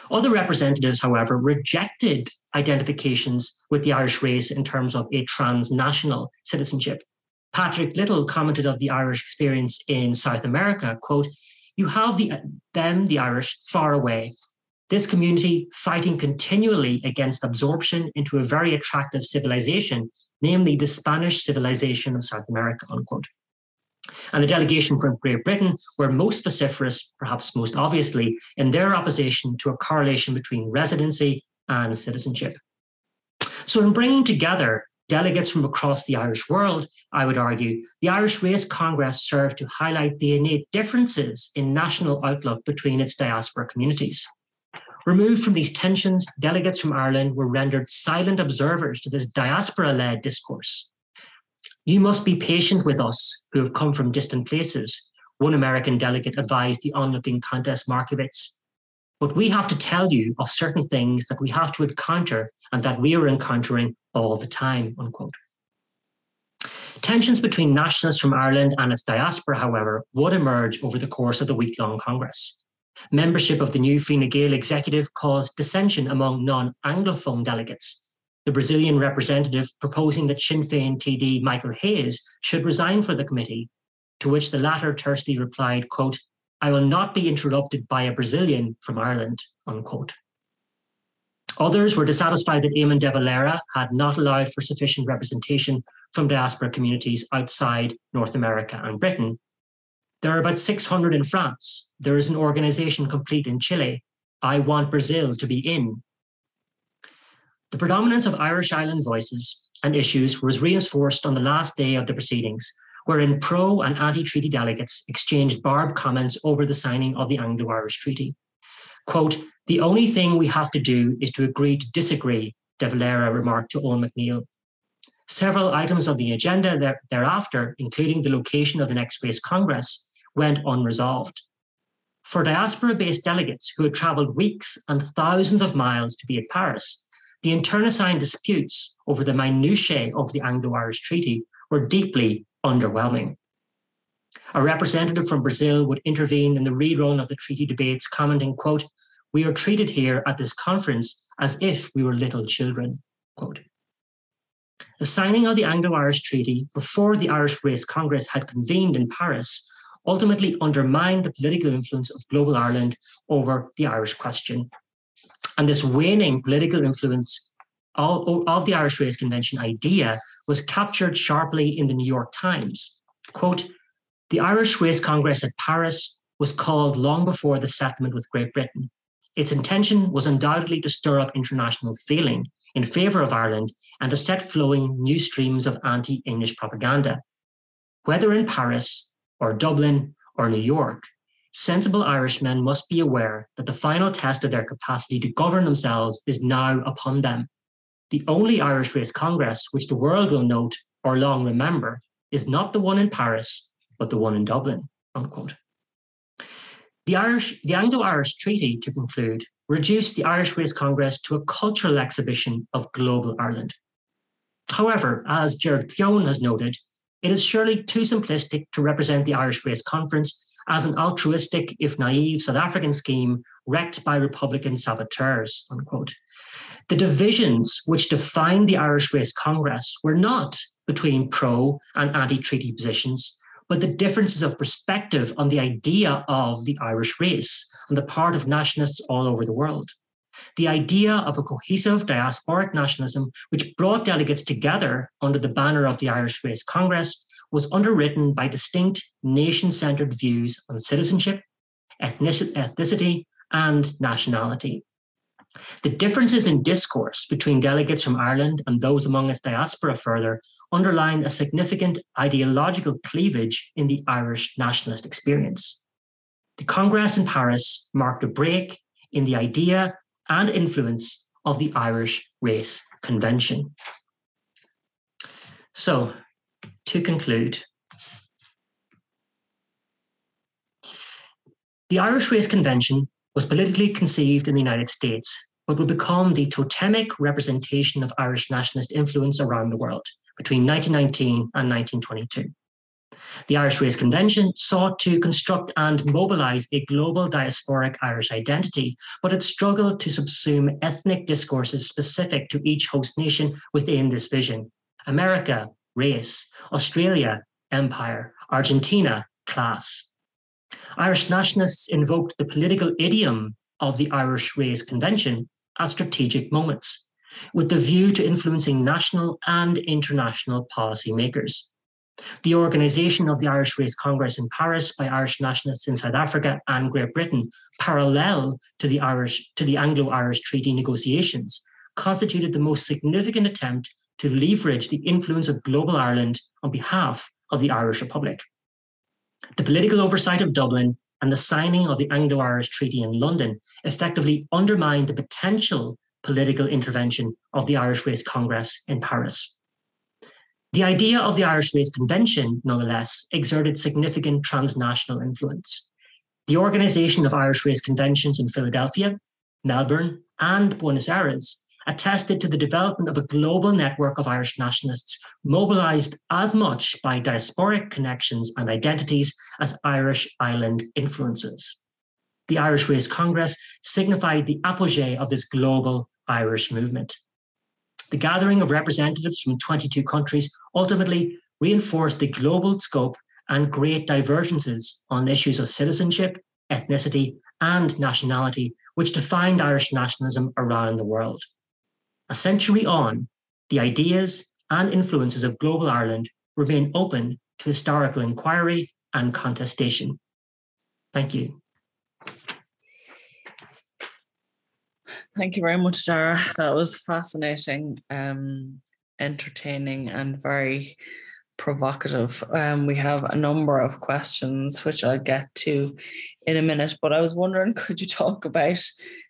Other representatives, however, rejected identifications with the Irish race in terms of a transnational citizenship. Patrick Little commented of the Irish experience in South America, quote, you have the, them, the Irish, far away. This community fighting continually against absorption into a very attractive civilization, namely the Spanish civilization of South America, unquote. And the delegation from Great Britain were most vociferous, perhaps most obviously, in their opposition to a correlation between residency and citizenship. So, in bringing together delegates from across the Irish world, I would argue, the Irish Race Congress served to highlight the innate differences in national outlook between its diaspora communities. Removed from these tensions, delegates from Ireland were rendered silent observers to this diaspora led discourse. You must be patient with us who have come from distant places, one American delegate advised the onlooking Countess Markievicz. But we have to tell you of certain things that we have to encounter and that we are encountering all the time, unquote. Tensions between nationalists from Ireland and its diaspora, however, would emerge over the course of the week long Congress. Membership of the new Fine Ghaedheal executive caused dissension among non Anglophone delegates. The Brazilian representative proposing that Sinn Féin TD Michael Hayes should resign for the committee, to which the latter tersely replied, quote, I will not be interrupted by a Brazilian from Ireland, unquote. Others were dissatisfied that Eamon de Valera had not allowed for sufficient representation from diaspora communities outside North America and Britain. There are about 600 in France. There is an organization complete in Chile. I want Brazil to be in. The predominance of Irish Island voices and issues was reinforced on the last day of the proceedings, wherein pro and anti treaty delegates exchanged barbed comments over the signing of the Anglo Irish Treaty. Quote, the only thing we have to do is to agree to disagree, De Valera remarked to Eoin MacNeill. Several items on the agenda there, thereafter, including the location of the next race Congress, went unresolved. For diaspora based delegates who had travelled weeks and thousands of miles to be at Paris, the internecine disputes over the minutiae of the Anglo Irish Treaty were deeply underwhelming. A representative from Brazil would intervene in the rerun of the treaty debates, commenting, quote, we are treated here at this conference as if we were little children, quote. The signing of the Anglo-Irish Treaty before the Irish Race Congress had convened in Paris ultimately undermined the political influence of global Ireland over the Irish question. And this waning political influence of, of the Irish Race Convention idea was captured sharply in the New York Times. Quote, the Irish Race Congress at Paris was called long before the settlement with Great Britain. Its intention was undoubtedly to stir up international feeling in favour of Ireland and to set flowing new streams of anti English propaganda. Whether in Paris or Dublin or New York, sensible Irishmen must be aware that the final test of their capacity to govern themselves is now upon them. The only Irish Race Congress which the world will note or long remember is not the one in Paris, but the one in Dublin. Unquote. The Irish, the Anglo-Irish Treaty, to conclude, reduced the Irish Race Congress to a cultural exhibition of global Ireland. However, as Gerard Keown has noted, it is surely too simplistic to represent the Irish Race Conference as an altruistic, if naive, South African scheme wrecked by Republican saboteurs. Unquote. The divisions which defined the Irish Race Congress were not between pro and anti treaty positions, but the differences of perspective on the idea of the Irish race on the part of nationalists all over the world. The idea of a cohesive diasporic nationalism, which brought delegates together under the banner of the Irish Race Congress, was underwritten by distinct nation centered views on citizenship, ethnicity, and nationality. The differences in discourse between delegates from Ireland and those among its diaspora further underline a significant ideological cleavage in the Irish nationalist experience. The Congress in Paris marked a break in the idea and influence of the Irish Race Convention. So, to conclude, the Irish Race Convention was politically conceived in the United States, but would become the totemic representation of Irish nationalist influence around the world between 1919 and 1922. The Irish Race Convention sought to construct and mobilize a global diasporic Irish identity, but it struggled to subsume ethnic discourses specific to each host nation within this vision. America, race, Australia, empire, Argentina, class. Irish nationalists invoked the political idiom of the Irish Race Convention at strategic moments with the view to influencing national and international policymakers. The organisation of the Irish Race Congress in Paris by Irish nationalists in South Africa and Great Britain, parallel to the Irish to the Anglo-Irish Treaty negotiations, constituted the most significant attempt to leverage the influence of global Ireland on behalf of the Irish Republic. The political oversight of Dublin and the signing of the Anglo Irish Treaty in London effectively undermined the potential political intervention of the Irish Race Congress in Paris. The idea of the Irish Race Convention, nonetheless, exerted significant transnational influence. The organization of Irish Race Conventions in Philadelphia, Melbourne, and Buenos Aires attested to the development of a global network of Irish nationalists mobilized as much by diasporic connections and identities as Irish island influences. The Irish Race Congress signified the apogee of this global Irish movement. The gathering of representatives from 22 countries ultimately reinforced the global scope and great divergences on issues of citizenship, ethnicity, and nationality, which defined Irish nationalism around the world. A century on, the ideas and influences of global Ireland remain open to historical inquiry and contestation. Thank you. Thank you very much, Darragh. That was fascinating, um, entertaining, and very provocative. Um, we have a number of questions which I'll get to in a minute, but I was wondering could you talk about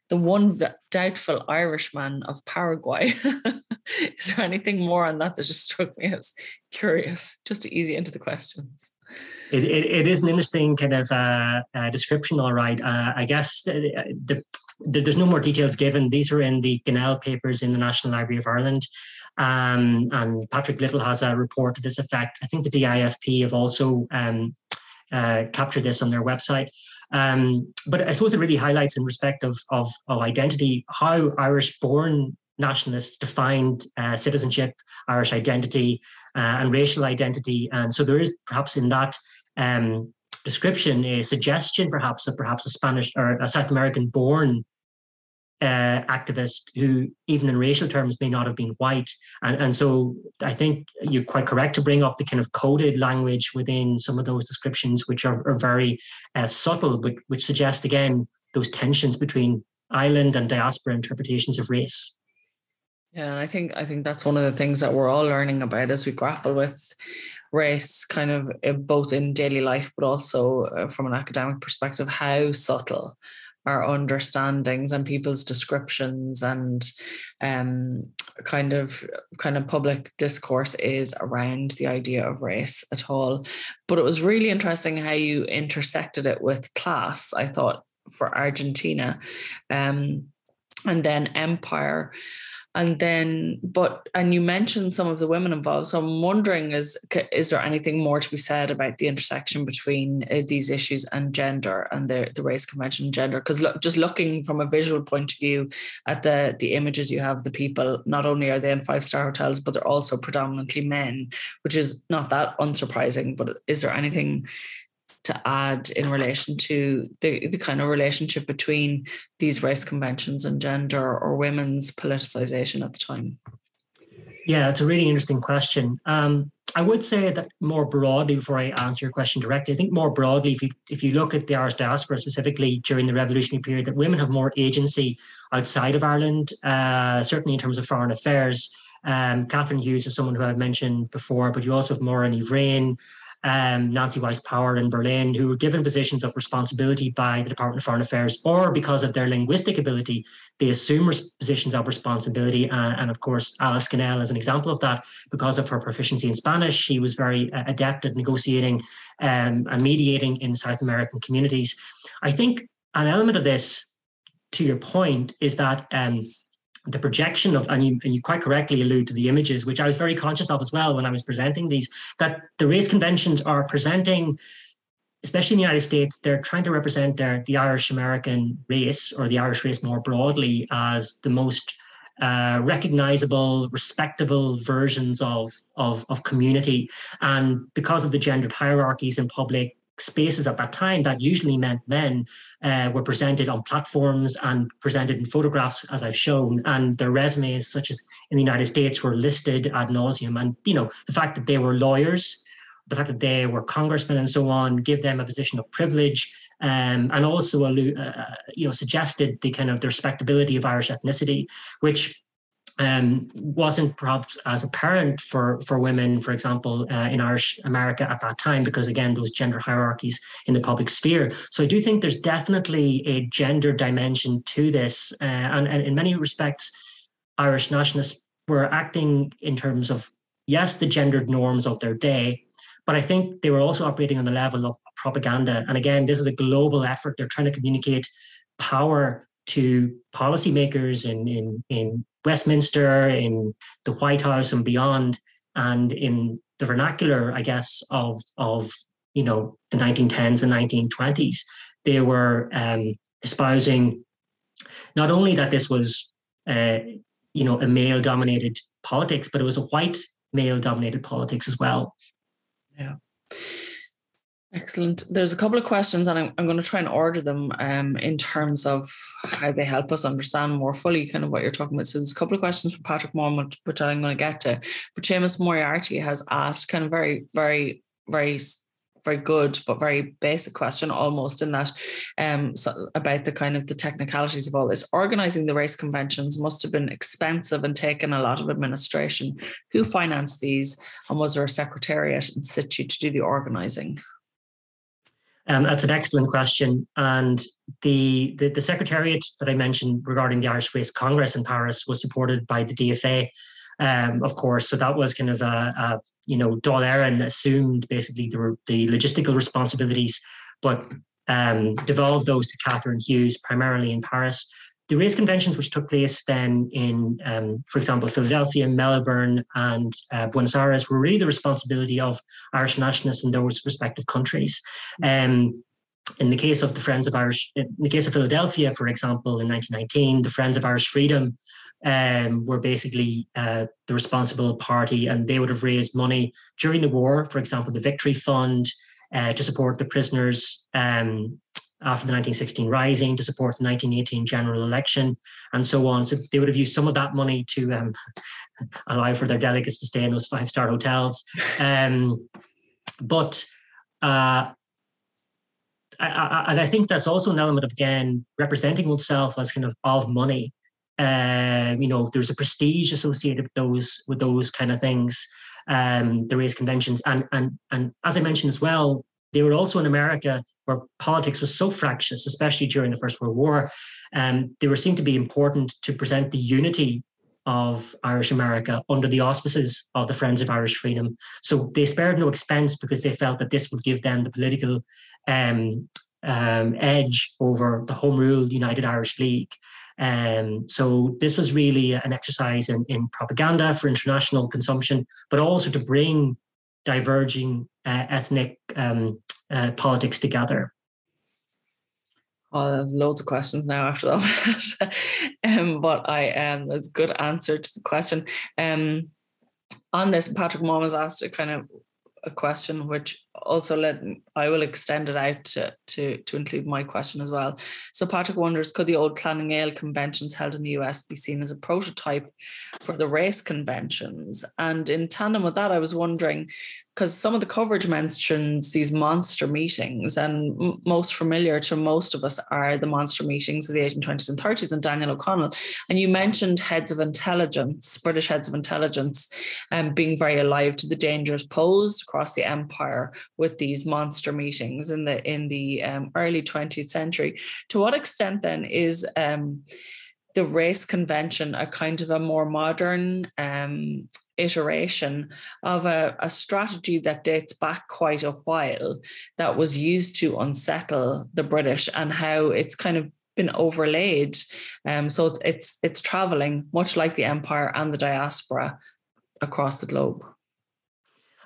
the one doubtful Irishman of Paraguay? Is there anything more on that that just struck me as curious, just to ease you into the questions? It, it, it is an interesting kind of uh, uh, description, all right. Uh, I guess the, the, the, there's no more details given. These are in the Ginnell papers in the National Library of Ireland. Um, and Patrick Little has a report to this effect. I think the DIFP have also um, uh, this on their website. Um, but I suppose it really highlights in respect of, of, of identity how Irish born nationalists defined uh, citizenship, Irish identity, uh, and racial identity. And so there is perhaps in that um, description a suggestion, perhaps, of perhaps a Spanish or a South American born uh, activist who, even in racial terms, may not have been white. And, and so I think you're quite correct to bring up the kind of coded language within some of those descriptions, which are, are very uh, subtle, but which suggest, again, those tensions between island and diaspora interpretations of race. Yeah, I think I think that's one of the things that we're all learning about as we grapple with race, kind of uh, both in daily life, but also uh, from an academic perspective, how subtle our understandings and people's descriptions and um, kind of kind of public discourse is around the idea of race at all. But it was really interesting how you intersected it with class. I thought for Argentina, um, and then empire and then but and you mentioned some of the women involved. So i'm wondering is is there anything more to be said about the intersection between uh, these issues and gender and the, the race convention and gender? Because look just looking from a visual point of view at the the images you have the people not only are they in five star hotels but they're also predominantly men which is not that unsurprising but is there anything to add in relation to the, the kind of relationship between these race conventions and gender or women's politicization at the time? Yeah, it's a really interesting question. Um, I would say that more broadly, before I answer your question directly, I think more broadly, if you if you look at the Irish diaspora specifically during the revolutionary period, that women have more agency outside of Ireland, uh, certainly in terms of foreign affairs. Um, Catherine Hughes is someone who I've mentioned before, but you also have Máire Ní Bhraoin, um, Nancy Wyse Power in Berlin, who were given positions of responsibility by the Department of Foreign Affairs, or because of their linguistic ability, they assume positions of responsibility. Uh, and of course, Alice Ginnell is an example of that. Because of her proficiency in Spanish, she was very uh, adept at negotiating um, and mediating in South American communities. I think an element of this, to your point, is that. Um, the projection of, and you, and you quite correctly allude to the images, which I was very conscious of as well when I was presenting these, that the race conventions are presenting, especially in the United States, they're trying to represent their the Irish American race or the Irish race more broadly as the most uh, recognizable, respectable versions of, of, of community. And because of the gendered hierarchies in public spaces at that time, that usually meant men uh, were presented on platforms and presented in photographs, as I've shown, and their resumes, such as in the United States, were listed ad nauseum. And you know, the fact that they were lawyers, the fact that they were congressmen, and so on, give them a position of privilege. Um, and also, uh, you know, suggested the kind of the respectability of Irish ethnicity, which um, wasn't perhaps as apparent for for women, for example, uh, in Irish America at that time, because again, those gender hierarchies in the public sphere. So I do think there's definitely a gender dimension to this, uh, and, and in many respects, Irish nationalists were acting in terms of yes, the gendered norms of their day, but I think they were also operating on the level of propaganda. And again, this is a global effort. They're trying to communicate power to policymakers in, in, in Westminster, in the White House and beyond, and in the vernacular, I guess, of, of you know, the 1910s and 1920s, they were um, espousing not only that this was, uh, you know, a male-dominated politics, but it was a white male-dominated politics as well. Yeah. Excellent. There's a couple of questions, and I'm, I'm going to try and order them um, in terms of how they help us understand more fully kind of what you're talking about. So there's a couple of questions from Patrick Moore, which I'm going to get to. But Seamus Moriarty has asked kind of very, very, very very good but very basic question almost in that um so about the kind of the technicalities of all this organizing the race conventions must have been expensive and taken a lot of administration who financed these and was there a secretariat in situ to do the organizing um, that's an excellent question. And the, the, the secretariat that I mentioned regarding the Irish Race Congress in Paris was supported by the DFA, um, of course. So that was kind of a, a you know, Dáil Éireann assumed basically the, the logistical responsibilities, but um, devolved those to Catherine Hughes, primarily in Paris the race conventions which took place then in, um, for example, Philadelphia, Melbourne, and uh, Buenos Aires were really the responsibility of Irish nationalists in those respective countries. Um, in the case of the Friends of Irish, in the case of Philadelphia, for example, in 1919, the Friends of Irish Freedom um, were basically uh, the responsible party, and they would have raised money during the war, for example, the Victory Fund. Uh, to support the prisoners um, after the 1916 Rising to support the 1918 general election and so on. So they would have used some of that money to um, allow for their delegates to stay in those five star hotels. Um, but uh, I, I, I think that's also an element of again representing oneself as kind of of money. Um, you know, there's a prestige associated with those with those kind of things. Um, the race conventions, and and and as I mentioned as well, they were also in America where politics was so fractious, especially during the First World War. Um, they were seen to be important to present the unity of Irish America under the auspices of the Friends of Irish Freedom. So they spared no expense because they felt that this would give them the political um, um, edge over the Home Rule United Irish League. Um, so this was really an exercise in, in propaganda for international consumption, but also to bring diverging uh, ethnic um, uh, politics together. Oh, loads of questions now after that. um, but I um that's a good answer to the question. Um on this, Patrick Mom has asked a kind of a question which also let I will extend it out to, to, to include my question as well. So Patrick wonders, could the old Clan na nGael conventions held in the US be seen as a prototype for the race conventions? And in tandem with that, I was wondering, because some of the coverage mentions these monster meetings, and m- most familiar to most of us are the monster meetings of the 1820s and 30s and Daniel O'Connell. And you mentioned heads of intelligence, British heads of intelligence, um, being very alive to the dangers posed across the empire with these monster meetings in the in the um, early 20th century. To what extent then is um, the race convention a kind of a more modern um, iteration of a, a strategy that dates back quite a while that was used to unsettle the British and how it's kind of been overlaid. Um, so it's, it's it's traveling much like the empire and the diaspora across the globe.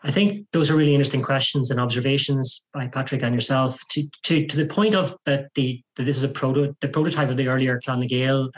I think those are really interesting questions and observations by Patrick and yourself. To to to the point of that the that this is a proto the prototype of the earlier Clan na nGael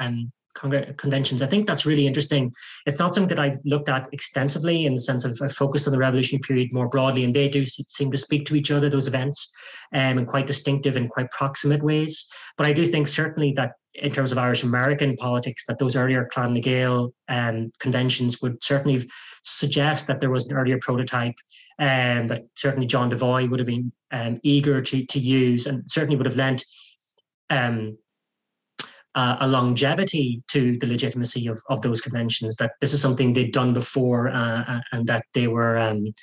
conventions. I think that's really interesting. It's not something that I've looked at extensively in the sense of I've focused on the revolutionary period more broadly, and they do seem to speak to each other, those events, um, in quite distinctive and quite proximate ways. But I do think certainly that in terms of Irish American politics, that those earlier Clan na nGael um, conventions would certainly suggest that there was an earlier prototype um, that certainly John Devoy would have been um, eager to, to use and certainly would have lent um, uh, a longevity to the legitimacy of, of those conventions that this is something they'd done before uh, uh, and that they were um,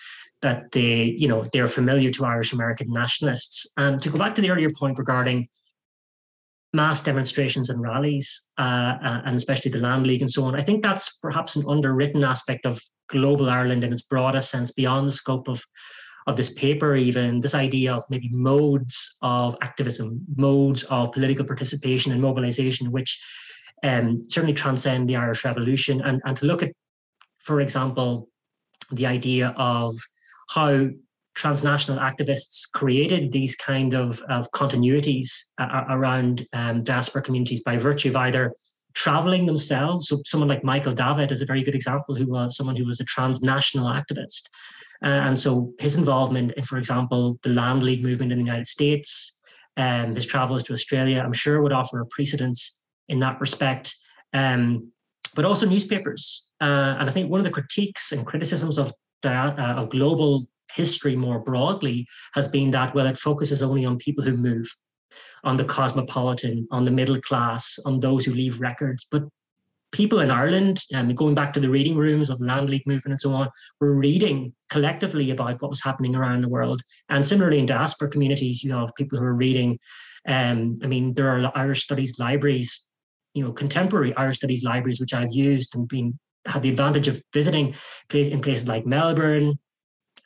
that they you know they're familiar to irish american nationalists. And to go back to the earlier point regarding mass demonstrations and rallies uh, uh, and especially the land league and so on i think that's perhaps an underwritten aspect of global ireland in its broadest sense beyond the scope of of this paper, even this idea of maybe modes of activism, modes of political participation and mobilization, which um, certainly transcend the Irish Revolution, and, and to look at, for example, the idea of how transnational activists created these kind of, of continuities uh, around um, diaspora communities by virtue of either traveling themselves. So someone like Michael Davitt is a very good example, who was someone who was a transnational activist Uh, and so his involvement in, for example, the Land League movement in the United States, um, his travels to Australia, I'm sure would offer a precedence in that respect. Um, but also newspapers. Uh, and I think one of the critiques and criticisms of, uh, of global history more broadly has been that, well, it focuses only on people who move, on the cosmopolitan, on the middle class, on those who leave records. But people in Ireland, um, going back to the reading rooms of the Land League movement and so on, were reading collectively about what was happening around the world. And similarly, in diaspora communities, you have people who are reading. Um, I mean, there are Irish studies libraries, you know, contemporary Irish studies libraries, which I've used and been had the advantage of visiting in places like Melbourne,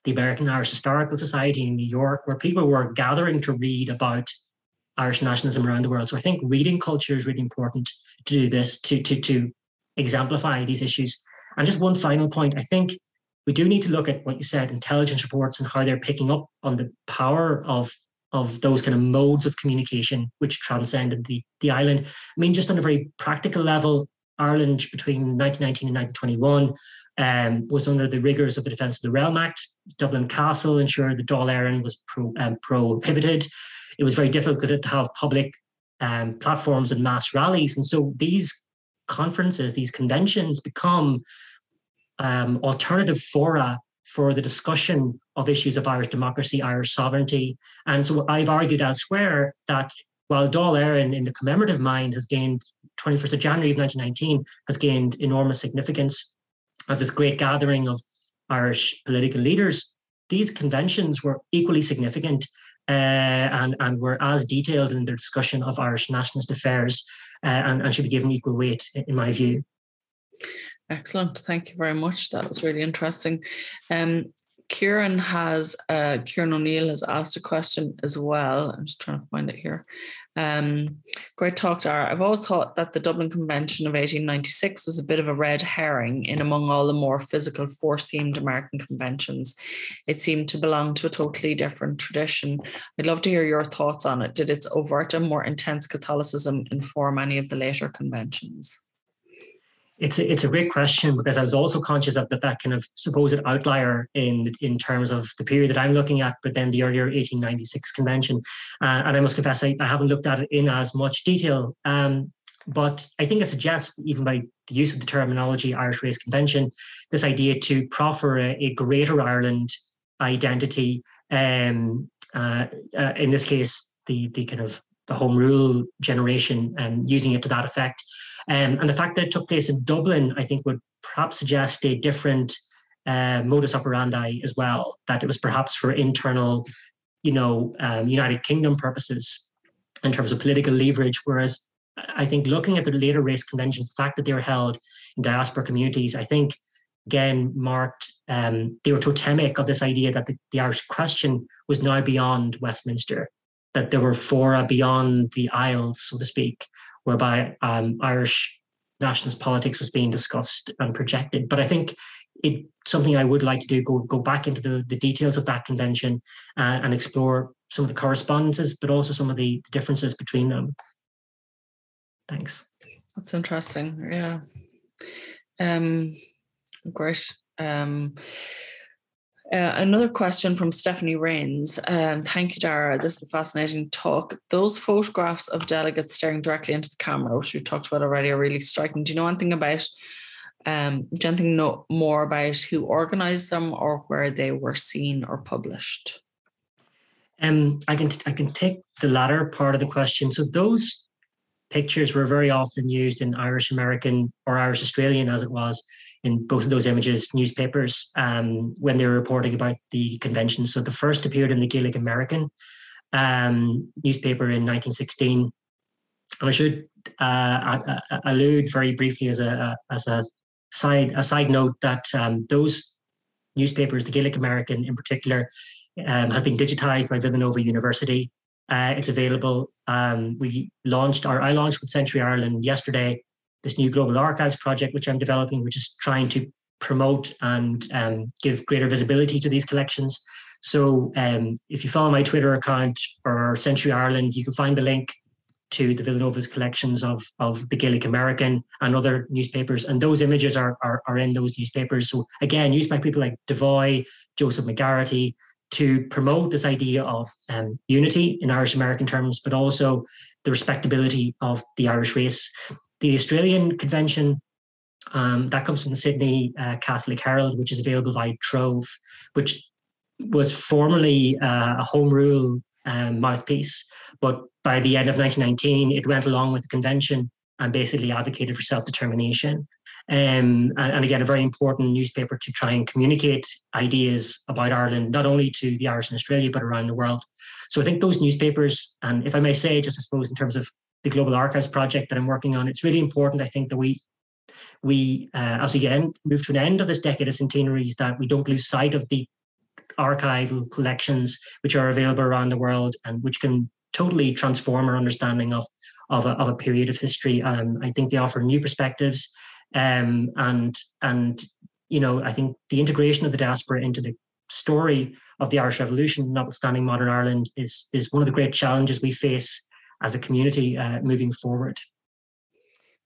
the American Irish Historical Society in New York, where people were gathering to read about Irish nationalism around the world. So I think reading culture is really important to do this, to, to, to exemplify these issues. And just one final point, I think we do need to look at what you said, intelligence reports and how they're picking up on the power of of those kind of modes of communication which transcended the, the island. I mean, just on a very practical level, Ireland between 1919 and 1921 um, was under the rigors of the Defence of the Realm Act. Dublin Castle ensured the Dáil Éireann was pro, um, prohibited it was very difficult to have public um, platforms and mass rallies. And so these conferences, these conventions become um, alternative fora for the discussion of issues of Irish democracy, Irish sovereignty. And so I've argued elsewhere that while Dáil Éireann in the commemorative mind has gained 21st of January of 1919 has gained enormous significance as this great gathering of Irish political leaders, these conventions were equally significant and, and were as detailed in their discussion of Irish nationalist affairs uh, and, and should be given equal weight, in my view. Excellent. Thank you very much. That was really interesting. Um, Ciarán has uh, Ciarán O'Neill has asked a question as well. I'm just trying to find it here. Um, great talk, Darragh. I've always thought that the Dublin Convention of 1896 was a bit of a red herring in among all the more physical force themed American conventions. It seemed to belong to a totally different tradition. I'd love to hear your thoughts on it. Did its overt and more intense Catholicism inform any of the later conventions? It's a, it's a great question because I was also conscious of that, that kind of supposed outlier in in terms of the period that I'm looking at, but then the earlier 1896 convention. Uh, and I must confess, I, I, haven't looked at it in as much detail. Um, but I think it suggests, even by the use of the terminology Irish Race Convention, this idea to proffer a, a greater Ireland identity. Um, uh, uh, in this case, the the kind of the home rule generation and using it to that effect. Um, and the fact that it took place in Dublin, I think, would perhaps suggest a different uh, modus operandi as well, that it was perhaps for internal, you know, um, United Kingdom purposes in terms of political leverage. Whereas I think looking at the later race conventions, the fact that they were held in diaspora communities, I think again marked um, they were totemic of this idea that the, the Irish question was now beyond Westminster, that there were fora beyond the Isles, so to speak, whereby um, Irish nationalist politics was being discussed and projected. But I think it something I would like to do go go back into the, the details of that convention uh, and explore some of the correspondences, but also some of the, differences between them. Thanks. That's interesting. Yeah. Um, great. Um, uh, another question from Stephanie Rains. Um, thank you, Darragh. This is a fascinating talk. Those photographs of delegates staring directly into the camera, which we've talked about already, are really striking. Do you know anything about? Um, do you anything know more about who organised them or where they were seen or published? Um, I can I can take the latter part of the question. So those pictures were very often used in Irish American or Irish Australian, as it was, in both of those images newspapers um, when they were reporting about the convention. So the first appeared in the Gaelic American um, newspaper in 1916. And I should uh, allude very briefly as a as a side a side note that um, those newspapers, the Gaelic American in particular, um, has been digitized by Villanova University. Uh, it's available. Um, we launched, or I launched with Century Ireland yesterday this new global archives project, which I'm developing, which is trying to promote and um, give greater visibility to these collections. So um, if you follow my Twitter account or Century Ireland, you can find the link to the Villanova's collections of, of the Gaelic American and other newspapers. And those images are, are, are in those newspapers. So again, used by people like Devoy, Joseph McGarrity, to promote this idea of um, unity in Irish American terms, but also the respectability of the Irish race. The Australian Convention, um, that comes from the Sydney uh, Catholic Herald, which is available via Trove, which was formerly uh, a home rule um, mouthpiece. But by the end of 1919, it went along with the convention and basically advocated for self determination. Um, and, and, again, a very important newspaper to try and communicate ideas about Ireland, not only to the Irish in Australia, but around the world. So I think those newspapers, and if I may say, just I suppose in terms of the Global Archives project that I'm working on, it's really important, I think, that we we, uh, as we get move to an end of this decade of centenaries, that we don't lose sight of the archival collections which are available around the world and which can totally transform our understanding of of a, of a period of history. Um, I think they offer new perspectives, um, and and you know I think the integration of the diaspora into the story of the Irish Revolution, notwithstanding modern Ireland, is is one of the great challenges we face as a community uh, moving forward.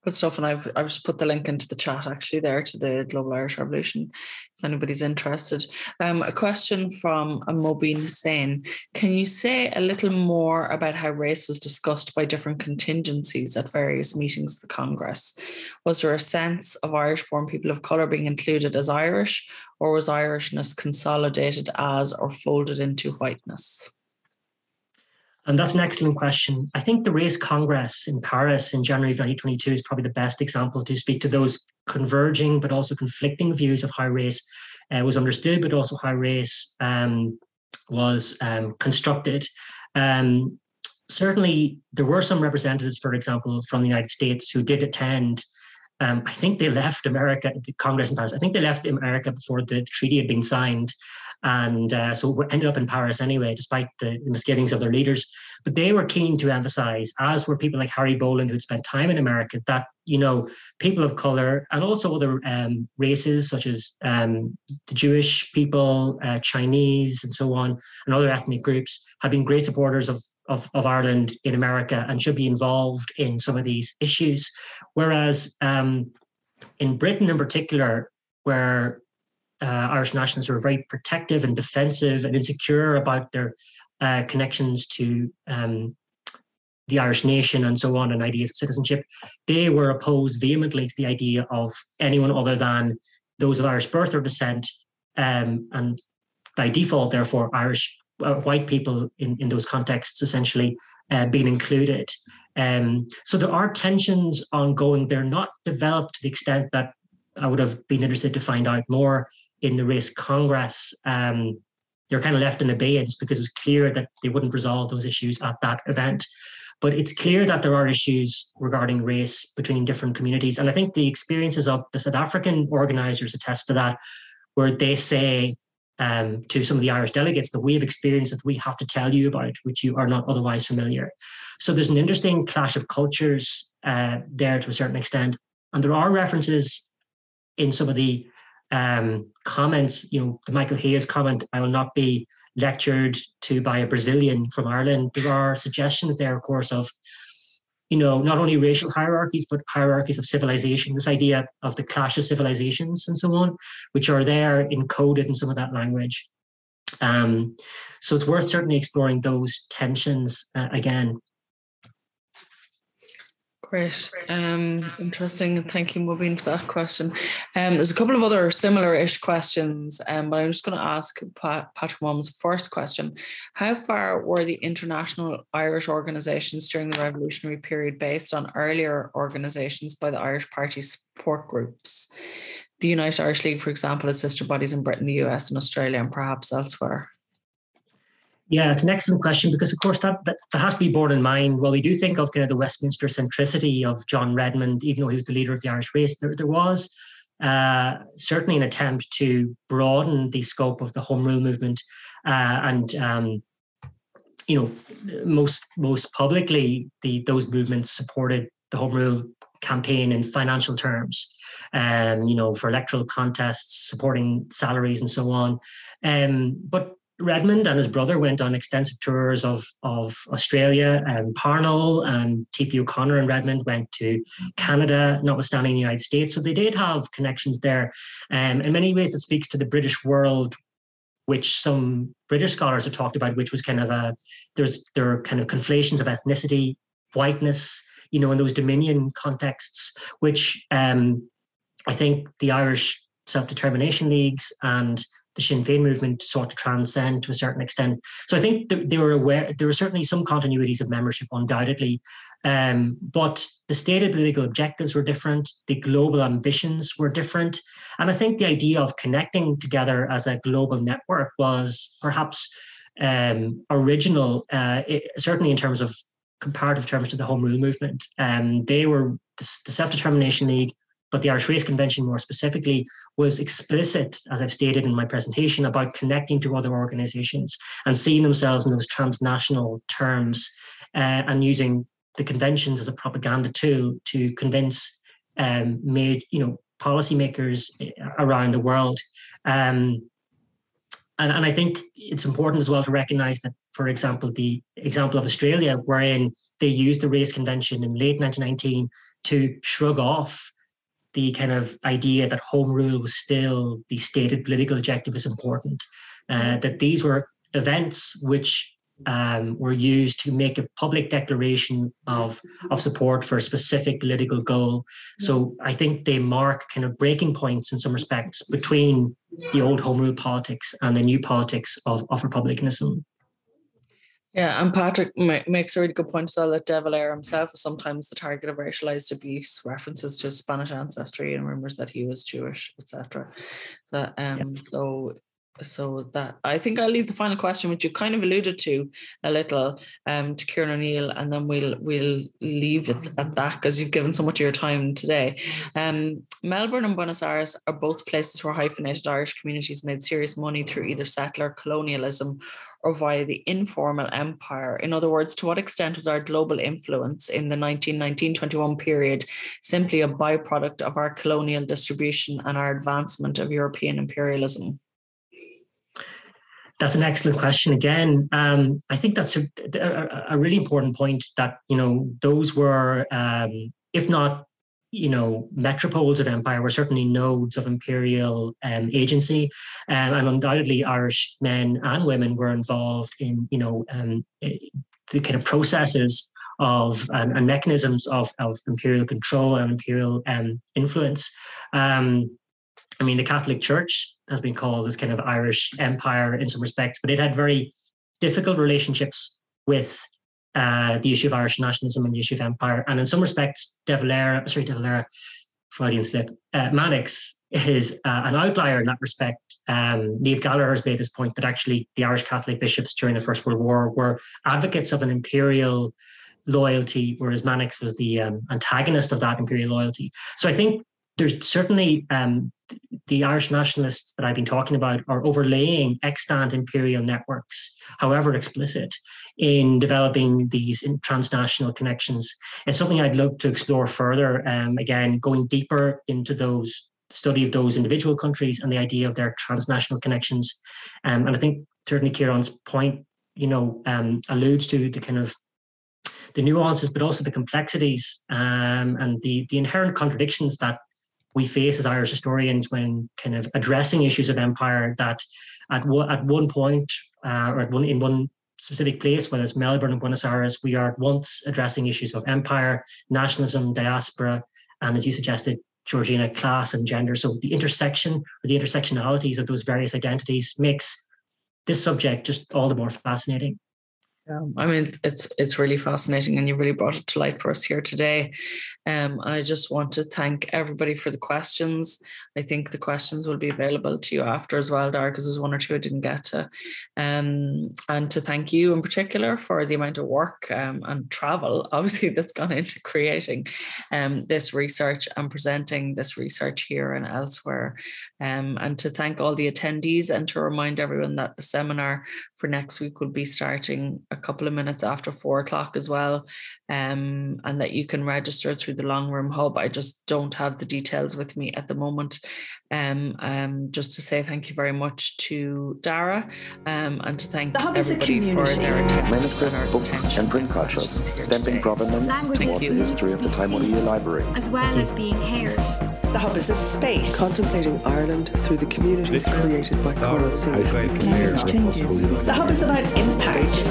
Good stuff. And I've I've just put the link into the chat actually there to the Global Irish Revolution if anybody's interested. Um, a question from a Mobeen saying, can you say a little more about how race was discussed by different contingencies at various meetings of the Congress? Was there a sense of Irish born people of colour being included as Irish, or was Irishness consolidated as or folded into whiteness? And that's an excellent question. I think the Race Congress in Paris in January of 2022 is probably the best example to speak to those converging but also conflicting views of how race uh, was understood, but also how race um, was um, constructed. Um, certainly, there were some representatives, for example, from the United States who did attend. Um, I think they left America, the Congress in Paris. I think they left America before the treaty had been signed. And uh, so we ended up in Paris anyway, despite the misgivings of their leaders. But they were keen to emphasize, as were people like Harry Boland, who'd spent time in America, that you know people of color and also other um, races such as um, the Jewish people, uh, Chinese, and so on, and other ethnic groups have been great supporters of, of, of Ireland in America and should be involved in some of these issues. Whereas um, in Britain, in particular, where uh, Irish nationalists were very protective and defensive and insecure about their uh, connections to um, the Irish nation and so on, and ideas of citizenship. They were opposed vehemently to the idea of anyone other than those of Irish birth or descent, um, and by default, therefore, Irish uh, white people in, in those contexts essentially uh, being included. Um, so there are tensions ongoing. They're not developed to the extent that I would have been interested to find out more in the race Congress, um, they're kind of left in abeyance because it was clear that they wouldn't resolve those issues at that event. But it's clear that there are issues regarding race between different communities. And I think the experiences of the South African organizers attest to that, where they say um, to some of the Irish delegates that we have experience that we have to tell you about, which you are not otherwise familiar. So there's an interesting clash of cultures uh, there to a certain extent. And there are references in some of the um, comments, you know, the Michael Hayes comment, I will not be lectured to by a Brazilian from Ireland. There are suggestions there, of course, of, you know, not only racial hierarchies, but hierarchies of civilization, this idea of the clash of civilizations and so on, which are there encoded in some of that language. Um, so it's worth certainly exploring those tensions uh, again. Great. Um, interesting. Thank you. Moving to that question. Um, there's a couple of other similar-ish questions, um, but I'm just going to ask Pat- Patrick Maume's first question. How far were the international Irish organisations during the revolutionary period based on earlier organisations by the Irish Party support groups? The United Irish League, for example, has sister bodies in Britain, the US, and Australia, and perhaps elsewhere. Yeah, it's an excellent question because, of course, that, that, that has to be borne in mind. Well, we do think of kind of the Westminster centricity of John Redmond, even though he was the leader of the Irish race. There, there was uh, certainly an attempt to broaden the scope of the Home Rule movement, uh, and um, you know, most most publicly, the those movements supported the Home Rule campaign in financial terms, um, you know, for electoral contests, supporting salaries and so on. Um, but Redmond and his brother went on extensive tours of, of Australia and Parnell and T.P. O'Connor and Redmond went to Canada, notwithstanding the United States. So they did have connections there. Um, in many ways, it speaks to the British world, which some British scholars have talked about, which was kind of a there's there are kind of conflations of ethnicity, whiteness, you know, in those Dominion contexts, which um, I think the Irish self-determination leagues and the Sinn Féin movement sought to transcend to a certain extent. So I think they were aware, there were certainly some continuities of membership, undoubtedly. Um, but the stated political objectives were different, the global ambitions were different. And I think the idea of connecting together as a global network was perhaps um, original, uh, it, certainly in terms of comparative terms to the Home Rule movement. Um, they were the, the Self Determination League but the Irish Race Convention more specifically was explicit, as I've stated in my presentation, about connecting to other organizations and seeing themselves in those transnational terms uh, and using the conventions as a propaganda tool to convince um, made, you know, policymakers uh, around the world. Um, and, and I think it's important as well to recognize that, for example, the example of Australia, wherein they used the race convention in late 1919 to shrug off the kind of idea that home rule was still the stated political objective is important. Uh, that these were events which um, were used to make a public declaration of, of support for a specific political goal. So I think they mark kind of breaking points in some respects between the old home rule politics and the new politics of, of republicanism. Yeah, and Patrick makes a really good point as well that De Valera himself is sometimes the target of racialized abuse, references to his Spanish ancestry and rumors that he was Jewish, etc. So, um, yeah. so so that I think I'll leave the final question, which you kind of alluded to a little, um, to Ciarán O'Neill, and then we'll we'll leave it at that because you've given so much of your time today. Um, Melbourne and Buenos Aires are both places where hyphenated Irish communities made serious money through either settler colonialism or via the informal empire. In other words, to what extent was our global influence in the 1919-21 period simply a byproduct of our colonial distribution and our advancement of European imperialism? That's an excellent question. Again, um, I think that's a, a, a, really important point. That you know, those were, um, if not, you know, metropoles of empire, were certainly nodes of imperial um, agency, um, and undoubtedly, Irish men and women were involved in, you know, um, eh, the kind of processes of and, and mechanisms of, of imperial control and imperial um, influence. Um, I mean, the Catholic Church has been called this kind of Irish empire in some respects, but it had very difficult relationships with uh, the issue of Irish nationalism and the issue of empire. And in some respects, De Valera, sorry, De Valera, Freudian slip, uh, Mannix is uh, an outlier in that respect. Um, Niamh Gallagher has made this point that actually the Irish Catholic bishops during the First World War were advocates of an imperial loyalty, whereas Mannix was the um, antagonist of that imperial loyalty. So I think there's certainly um, the Irish nationalists that I've been talking about are overlaying extant imperial networks, however explicit, in developing these transnational connections. It's something I'd love to explore further. Um, again, going deeper into those study of those individual countries and the idea of their transnational connections. Um, and I think certainly Ciarán's point, you know, um, alludes to the kind of the nuances, but also the complexities um, and the the inherent contradictions that we face as Irish historians when kind of addressing issues of empire that at one, at one point uh, or at one in one specific place, whether it's Melbourne or Buenos Aires, we are at once addressing issues of empire, nationalism, diaspora, and as you suggested, Georgina, class and gender. So the intersection or the intersectionalities of those various identities makes this subject just all the more fascinating. Yeah, I mean it's it's really fascinating, and you really brought it to light for us here today. Um, and I just want to thank everybody for the questions. I think the questions will be available to you after as well, Dar, because there's one or two I didn't get to. Um, and to thank you in particular for the amount of work um, and travel, obviously, that's gone into creating um, this research and presenting this research here and elsewhere. Um, and to thank all the attendees and to remind everyone that the seminar for next week will be starting a couple of minutes after four o'clock as well, um, and that you can register through the Long Room Hub. I just don't have the details with me at the moment. Um, um, just to say thank you very much to Darragh um, and to thank The Hub is a everybody for community. their attendance Manuscript, and our book, attention and print cultures, stamping today. provenance towards the history of the Taimonia Library. as well as being heard. The hub is a space. Contemplating Ireland through the communities Literally. created by Coral changes. The hub is about impact.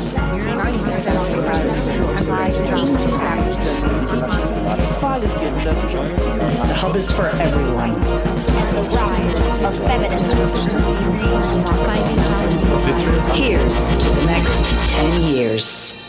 The hub is for everyone. The rise of feminism. Here's to the next 10 years.